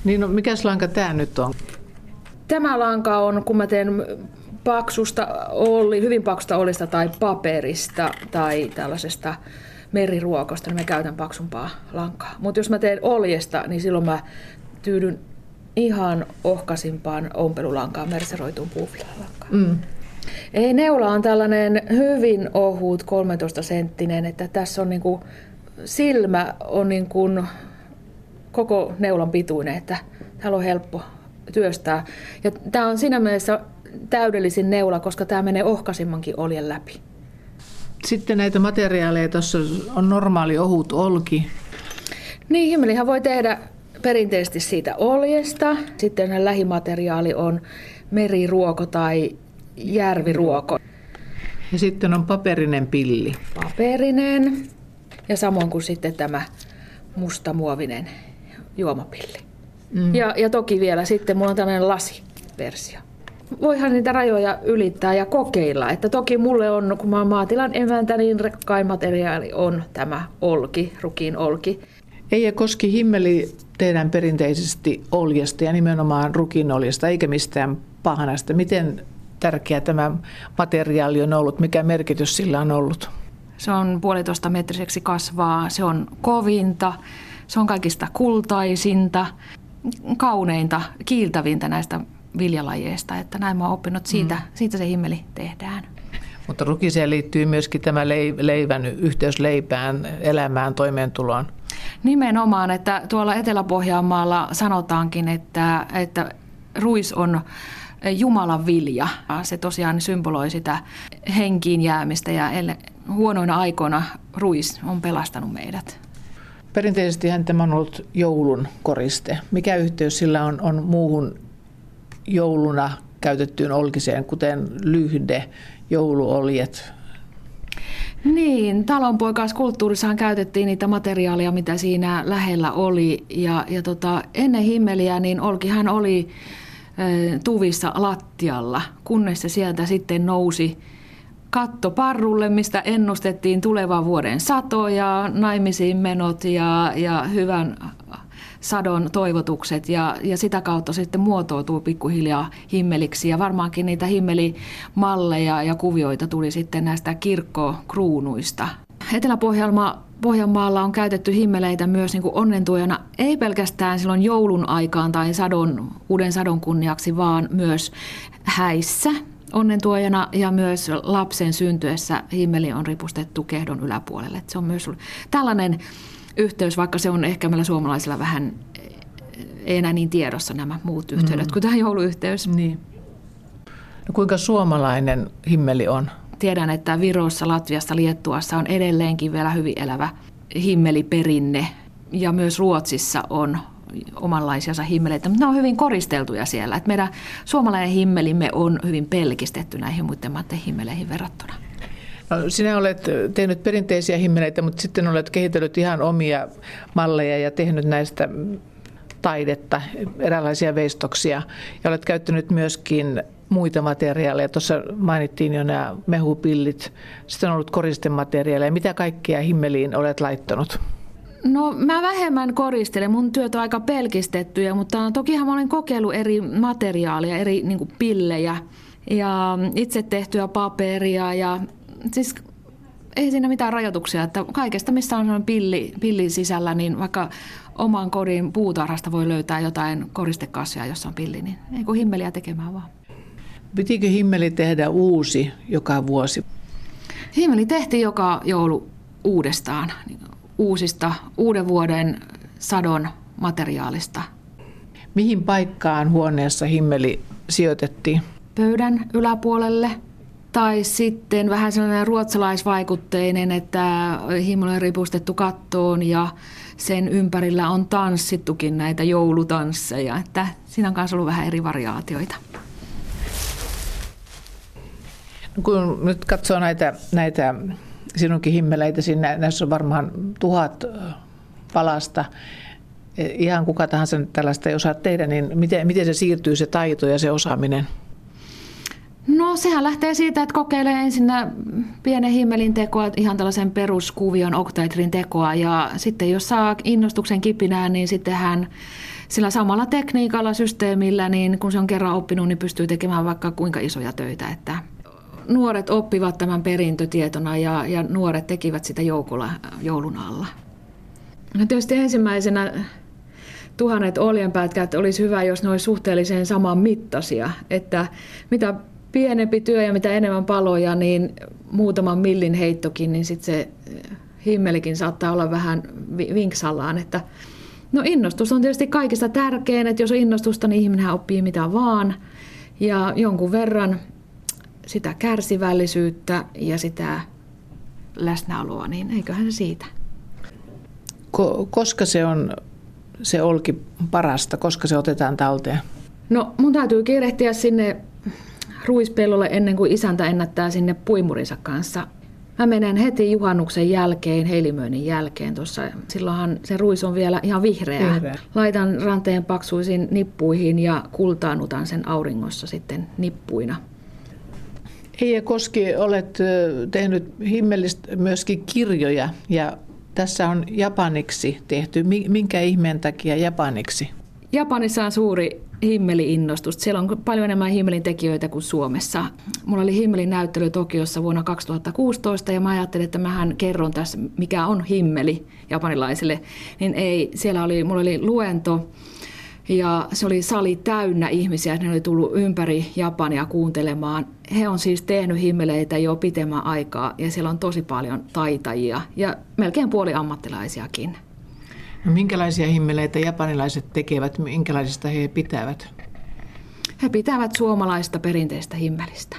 Niin no, mikä lanka tämä nyt on? Tämä lanka on, kun mä teen paksusta oli, hyvin paksusta olista tai paperista tai tällaisesta meriruokosta, niin mä käytän paksumpaa lankaa. Mutta jos mä teen oljesta, niin silloin mä tyydyn ihan ohkasimpaan ompelulankaan, merseroituun puufilalankaan. Mm. Ei, neula on tällainen hyvin ohut 13 senttinen, että tässä on niinku, silmä on niinku koko neulan pituinen, että täällä on helppo työstää. Ja tämä on siinä mielessä täydellisin neula, koska tämä menee ohkaisimmankin oljen läpi. Sitten näitä materiaaleja, tuossa on normaali ohut olki. Niin, himmelihan voi tehdä perinteisesti siitä oljesta. Sitten lähimateriaali on meriruoko tai järviruoko. Ja sitten on paperinen pilli. Paperinen ja samoin kuin sitten tämä mustamuovinen juomapilli. Mm. Ja, ja toki vielä sitten mulla on tällainen lasiversio. Voihan niitä rajoja ylittää ja kokeilla. Että toki mulle on, kun mä oon maatilan emäntä, niin rekkain materiaali on tämä olki, rukiin olki. Eija Koski Himmeli tehdään perinteisesti oljesta ja nimenomaan rukin oljesta, eikä mistään pahanasta. Miten tärkeä tämä materiaali on ollut? Mikä merkitys sillä on ollut? Se on puolitoista metriseksi kasvaa, se on kovinta, se on kaikista kultaisinta, kauneinta, kiiltävintä näistä viljalajeista. Että näin mä oon oppinut siitä, mm. siitä se himmeli tehdään. Mutta rukiseen liittyy myöskin tämä leivän yhteys leipään, elämään, toimeentuloon. Nimenomaan, että tuolla Etelä-Pohjanmaalla sanotaankin, että, että ruis on Jumalan vilja. Se tosiaan symboloi sitä henkiin jäämistä ja huonoina aikoina ruis on pelastanut meidät. Perinteisesti tämä on ollut joulun koriste. Mikä yhteys sillä on, on muuhun jouluna käytettyyn olkiseen, kuten lyhde, jouluoljet, niin, talonpoikaiskulttuurissahan käytettiin niitä materiaaleja, mitä siinä lähellä oli. Ja, ja tota, ennen himmeliä niin Olkihan oli tuvissa lattialla, kunnes se sieltä sitten nousi katto parrulle, mistä ennustettiin tulevan vuoden satoja, naimisiin menot ja, ja hyvän sadon toivotukset ja, ja sitä kautta sitten muotoutuu pikkuhiljaa himmeliksi ja varmaankin niitä himmelimalleja ja kuvioita tuli sitten näistä kirkkokruunuista. Etelä-Pohjanmaa Pohjanmaalla on käytetty himmeleitä myös niin onnentuojana, ei pelkästään silloin joulun aikaan tai sadon, uuden sadon kunniaksi, vaan myös häissä onnentuojana ja myös lapsen syntyessä himmeli on ripustettu kehdon yläpuolelle. Se on myös tällainen yhteys, vaikka se on ehkä meillä suomalaisilla vähän ei enää niin tiedossa nämä muut yhteydet mm. kuin tämä jouluyhteys. Niin. No kuinka suomalainen himmeli on? Tiedän, että Virossa, Latviassa, Liettuassa on edelleenkin vielä hyvin elävä himmeliperinne ja myös Ruotsissa on omanlaisiansa himmeleitä, mutta ne on hyvin koristeltuja siellä. Että meidän suomalainen himmelimme on hyvin pelkistetty näihin muiden maiden himmeleihin verrattuna. No, sinä olet tehnyt perinteisiä himmeleitä, mutta sitten olet kehitellyt ihan omia malleja ja tehnyt näistä taidetta, eräänlaisia veistoksia. Ja olet käyttänyt myöskin muita materiaaleja. Tuossa mainittiin jo nämä mehupillit. Sitten on ollut koristemateriaaleja. Mitä kaikkea himmeliin olet laittanut? No mä vähemmän koristelen. Mun työt on aika pelkistettyjä, mutta tokihan mä olen kokeillut eri materiaaleja, eri niin pillejä ja itse tehtyä paperia ja siis ei siinä mitään rajoituksia, että kaikesta missä on sellainen pilli, pilli sisällä, niin vaikka oman kodin puutarhasta voi löytää jotain koristekassia, jossa on pilli, niin ei kun himmeliä tekemään vaan. Pitikö himmeli tehdä uusi joka vuosi? Himmeli tehtiin joka joulu uudestaan, uusista uuden vuoden sadon materiaalista. Mihin paikkaan huoneessa himmeli sijoitettiin? Pöydän yläpuolelle – tai sitten vähän sellainen ruotsalaisvaikutteinen, että on ripustettu kattoon ja sen ympärillä on tanssittukin näitä joulutansseja. Että siinä on myös ollut vähän eri variaatioita. No kun nyt katsoo näitä, näitä sinunkin himmeleitä, siinä näissä on varmaan tuhat palasta. Ihan kuka tahansa tällaista ei osaa tehdä, niin miten, miten se siirtyy se taito ja se osaaminen? No sehän lähtee siitä, että kokeilee ensin pienen himmelin tekoa, ihan tällaisen peruskuvion oktaitrin tekoa ja sitten jos saa innostuksen kipinään, niin sitten hän sillä samalla tekniikalla, systeemillä, niin kun se on kerran oppinut, niin pystyy tekemään vaikka kuinka isoja töitä, että nuoret oppivat tämän perintötietona ja, ja nuoret tekivät sitä joukolla joulun alla. No tietysti ensimmäisenä tuhannet oljenpätkät olisi hyvä, jos ne olisi suhteellisen saman mittaisia, että mitä pienempi työ ja mitä enemmän paloja, niin muutaman millin heittokin, niin sitten se eh, himmelikin saattaa olla vähän vinksallaan, että No innostus on tietysti kaikista tärkein, että jos on innostusta, niin ihminen oppii mitä vaan. Ja jonkun verran sitä kärsivällisyyttä ja sitä läsnäoloa, niin eiköhän se siitä. Koska se on se olki parasta, koska se otetaan talteen? No mun täytyy kiirehtiä sinne ruispellolle ennen kuin isäntä ennättää sinne puimurinsa kanssa. Mä menen heti juhannuksen jälkeen, heilimöinnin jälkeen tuossa. Silloinhan se ruis on vielä ihan vihreä. vihreä. Laitan ranteen paksuisiin nippuihin ja kultaanutan sen auringossa sitten nippuina. Eija Koski, olet tehnyt himmelistä myöskin kirjoja ja tässä on japaniksi tehty. Minkä ihmeen takia japaniksi? Japanissa on suuri himmeli-innostus. Siellä on paljon enemmän himmelin tekijöitä kuin Suomessa. Mulla oli himmelin näyttely Tokiossa vuonna 2016 ja mä ajattelin, että mähän kerron tässä, mikä on himmeli japanilaisille. Niin ei, siellä oli, mulla oli luento ja se oli sali täynnä ihmisiä, ne oli tullut ympäri Japania kuuntelemaan. He on siis tehnyt himmeleitä jo pitemmän aikaa ja siellä on tosi paljon taitajia ja melkein puoli ammattilaisiakin. No, minkälaisia himmeleitä japanilaiset tekevät, minkälaisista he pitävät? He pitävät suomalaista perinteistä himmelistä.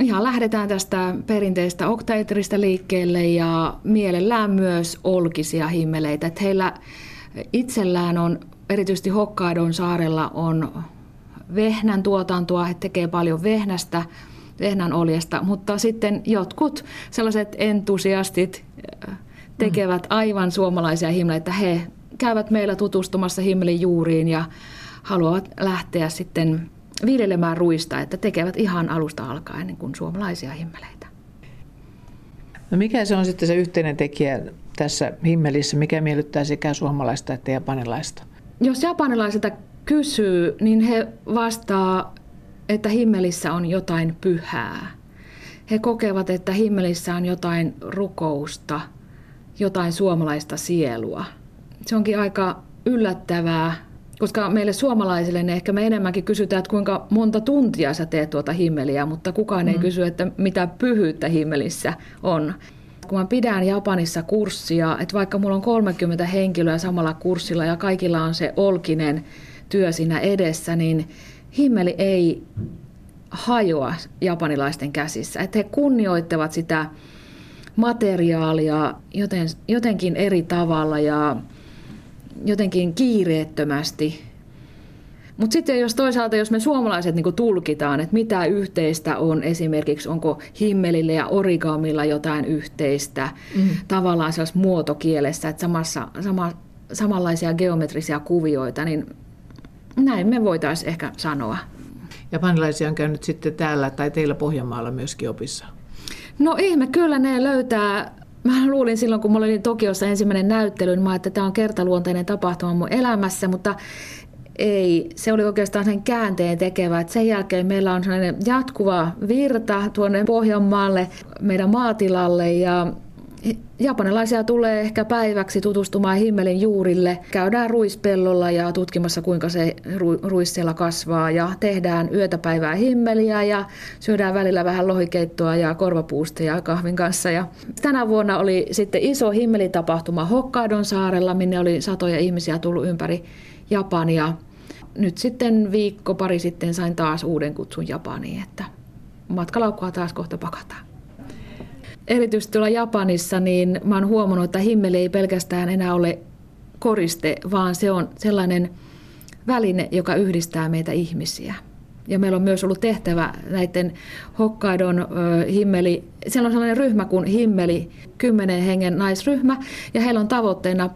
Ihan lähdetään tästä perinteistä oktaetristä liikkeelle ja mielellään myös olkisia himmeleitä. Että heillä itsellään on, erityisesti Hokkaidon saarella on vehnän tuotantoa, he tekee paljon vehnästä, vehnän oljesta, mutta sitten jotkut sellaiset entusiastit tekevät aivan suomalaisia himmeleitä. He käyvät meillä tutustumassa himmelin juuriin ja haluavat lähteä sitten viljelemään ruista, että tekevät ihan alusta alkaen niin kuin suomalaisia himmeleitä. No mikä se on sitten se yhteinen tekijä tässä himmelissä, mikä miellyttää sekä suomalaista että japanilaista? Jos japanilaisilta kysyy, niin he vastaa, että himmelissä on jotain pyhää. He kokevat, että himmelissä on jotain rukousta, jotain suomalaista sielua – se onkin aika yllättävää, koska meille suomalaisille ne ehkä me enemmänkin kysytään, että kuinka monta tuntia sä teet tuota himmeliä, mutta kukaan mm. ei kysy, että mitä pyhyyttä himmelissä on. Kun mä pidän Japanissa kurssia, että vaikka mulla on 30 henkilöä samalla kurssilla ja kaikilla on se olkinen työ siinä edessä, niin himmeli ei hajoa japanilaisten käsissä. Että he kunnioittavat sitä materiaalia joten, jotenkin eri tavalla ja jotenkin kiireettömästi. Mutta sitten jos toisaalta, jos me suomalaiset niin tulkitaan, että mitä yhteistä on esimerkiksi, onko himmelillä ja origamilla jotain yhteistä, mm. tavallaan sellaisessa muotokielessä, että samassa, sama, samanlaisia geometrisia kuvioita, niin näin me voitaisiin ehkä sanoa. Japanilaisia on käynyt sitten täällä tai teillä Pohjanmaalla myöskin opissa? No ihme, kyllä ne löytää Mä luulin silloin, kun mulla oli Tokiossa ensimmäinen näyttely, niin mä että tämä on kertaluonteinen tapahtuma mun elämässä, mutta ei. Se oli oikeastaan sen käänteen tekevä. Että sen jälkeen meillä on sellainen jatkuva virta tuonne Pohjanmaalle, meidän maatilalle ja Japanilaisia tulee ehkä päiväksi tutustumaan himmelin juurille. Käydään ruispellolla ja tutkimassa, kuinka se ruis siellä kasvaa. Ja tehdään yötä päivää himmeliä ja syödään välillä vähän lohikeittoa ja korvapuusta ja kahvin kanssa. Ja tänä vuonna oli sitten iso himmelitapahtuma Hokkaidon saarella, minne oli satoja ihmisiä tullut ympäri Japania. Nyt sitten viikko pari sitten sain taas uuden kutsun Japaniin, että matkalaukkoa taas kohta pakataan erityisesti tuolla Japanissa, niin mä oon huomannut, että himmeli ei pelkästään enää ole koriste, vaan se on sellainen väline, joka yhdistää meitä ihmisiä. Ja meillä on myös ollut tehtävä näiden Hokkaidon himmeli, siellä on sellainen ryhmä kuin himmeli, kymmenen hengen naisryhmä, ja heillä on tavoitteena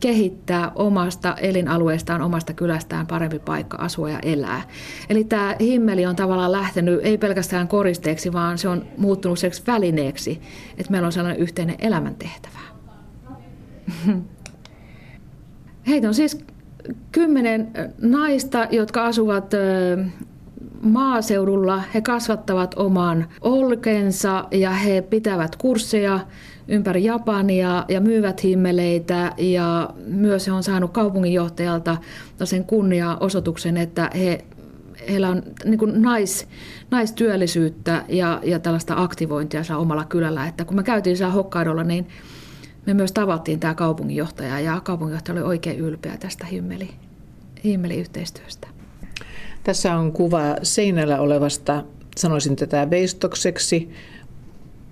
kehittää omasta elinalueestaan, omasta kylästään parempi paikka asua ja elää. Eli tämä himmeli on tavallaan lähtenyt ei pelkästään koristeeksi, vaan se on muuttunut seksi välineeksi, että meillä on sellainen yhteinen elämäntehtävä. Heitä on siis kymmenen naista, jotka asuvat maaseudulla. He kasvattavat oman olkensa ja he pitävät kursseja ympäri Japania ja myyvät himmeleitä ja myös he on saanut kaupunginjohtajalta sen kunnia-osoituksen, että he, heillä on niin kuin nais, naistyöllisyyttä ja, ja tällaista aktivointia siellä omalla kylällä. Että kun me käytiin siellä Hokkaidolla, niin me myös tavattiin tämä kaupunginjohtaja ja kaupunginjohtaja oli oikein ylpeä tästä himmeli, himmeliyhteistyöstä. Tässä on kuva seinällä olevasta, sanoisin tätä veistokseksi,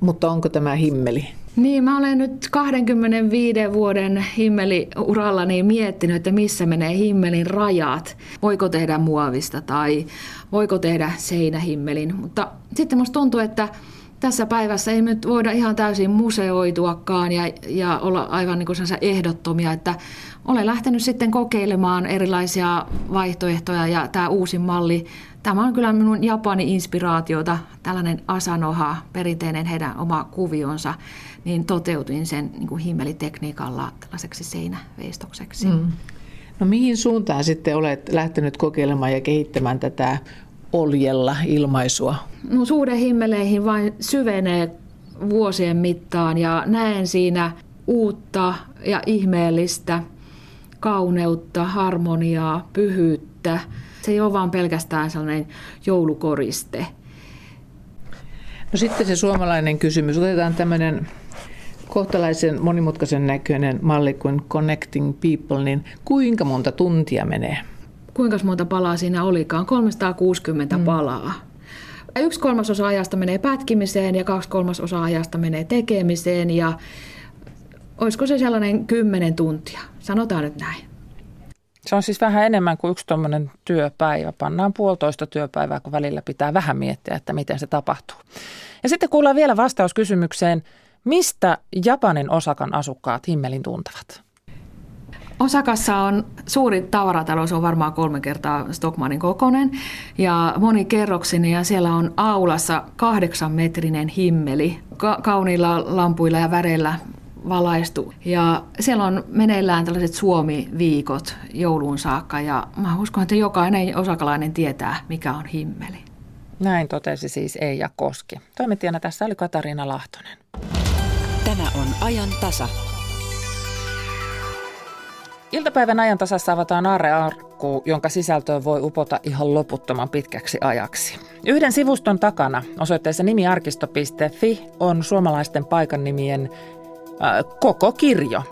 mutta onko tämä himmeli? Niin, mä olen nyt 25 vuoden himmeliurallani miettinyt, että missä menee himmelin rajat. Voiko tehdä muovista tai voiko tehdä seinähimmelin. Mutta sitten musta tuntuu, että tässä päivässä ei nyt voida ihan täysin museoituakaan ja, ja olla aivan niin kuin ehdottomia, että olen lähtenyt sitten kokeilemaan erilaisia vaihtoehtoja ja tämä uusi malli, tämä on kyllä minun Japani inspiraatiota, tällainen asanoha, perinteinen heidän oma kuvionsa, niin toteutin sen niin kuin himmelitekniikalla tällaiseksi seinäveistokseksi. Mm. No mihin suuntaan sitten olet lähtenyt kokeilemaan ja kehittämään tätä oljella ilmaisua? No suhde himmeleihin vain syvenee vuosien mittaan ja näen siinä uutta ja ihmeellistä kauneutta, harmoniaa, pyhyyttä. Se ei ole vaan pelkästään sellainen joulukoriste. No sitten se suomalainen kysymys. Otetaan tämmöinen kohtalaisen monimutkaisen näköinen malli kuin Connecting People, niin kuinka monta tuntia menee? Kuinka monta palaa siinä olikaan? 360 mm. palaa. Yksi kolmasosa ajasta menee pätkimiseen ja kaksi kolmasosa ajasta menee tekemiseen ja olisiko se sellainen kymmenen tuntia? Sanotaan nyt näin. Se on siis vähän enemmän kuin yksi tuommoinen työpäivä. Pannaan puolitoista työpäivää, kun välillä pitää vähän miettiä, että miten se tapahtuu. Ja sitten kuullaan vielä vastaus kysymykseen, mistä Japanin Osakan asukkaat himmelin tuntevat? Osakassa on suuri tavaratalous, on varmaan kolme kertaa Stockmanin kokoinen ja monikerroksinen ja siellä on aulassa kahdeksan metrinen himmeli ka- kauniilla lampuilla ja väreillä valaistu. Ja siellä on meneillään tällaiset Suomi-viikot jouluun saakka ja mä uskon, että jokainen osakalainen tietää, mikä on himmeli. Näin totesi siis Eija Koski. Toimittajana tässä oli Katariina Lahtonen. Tämä on ajan tasa. Iltapäivän ajan tasassa avataan aarrearkku, jonka sisältöön voi upota ihan loputtoman pitkäksi ajaksi. Yhden sivuston takana osoitteessa nimiarkisto.fi on suomalaisten paikannimien koko kirjo.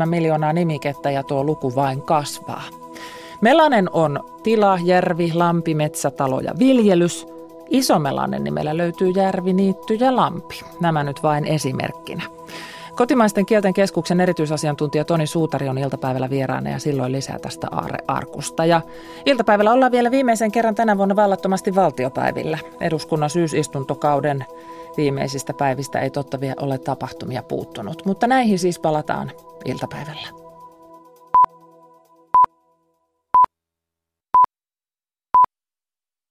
2,7 miljoonaa nimikettä ja tuo luku vain kasvaa. Melanen on tila, järvi, lampi, metsätalo ja viljelys. Isomelanen nimellä löytyy järvi, niitty ja lampi. Nämä nyt vain esimerkkinä. Kotimaisten kielten keskuksen erityisasiantuntija Toni Suutari on iltapäivällä vieraana ja silloin lisää tästä Aare-arkusta. Ja iltapäivällä ollaan vielä viimeisen kerran tänä vuonna vallattomasti valtiopäivillä. Eduskunnan syysistuntokauden viimeisistä päivistä ei totta vielä ole tapahtumia puuttunut, mutta näihin siis palataan iltapäivällä.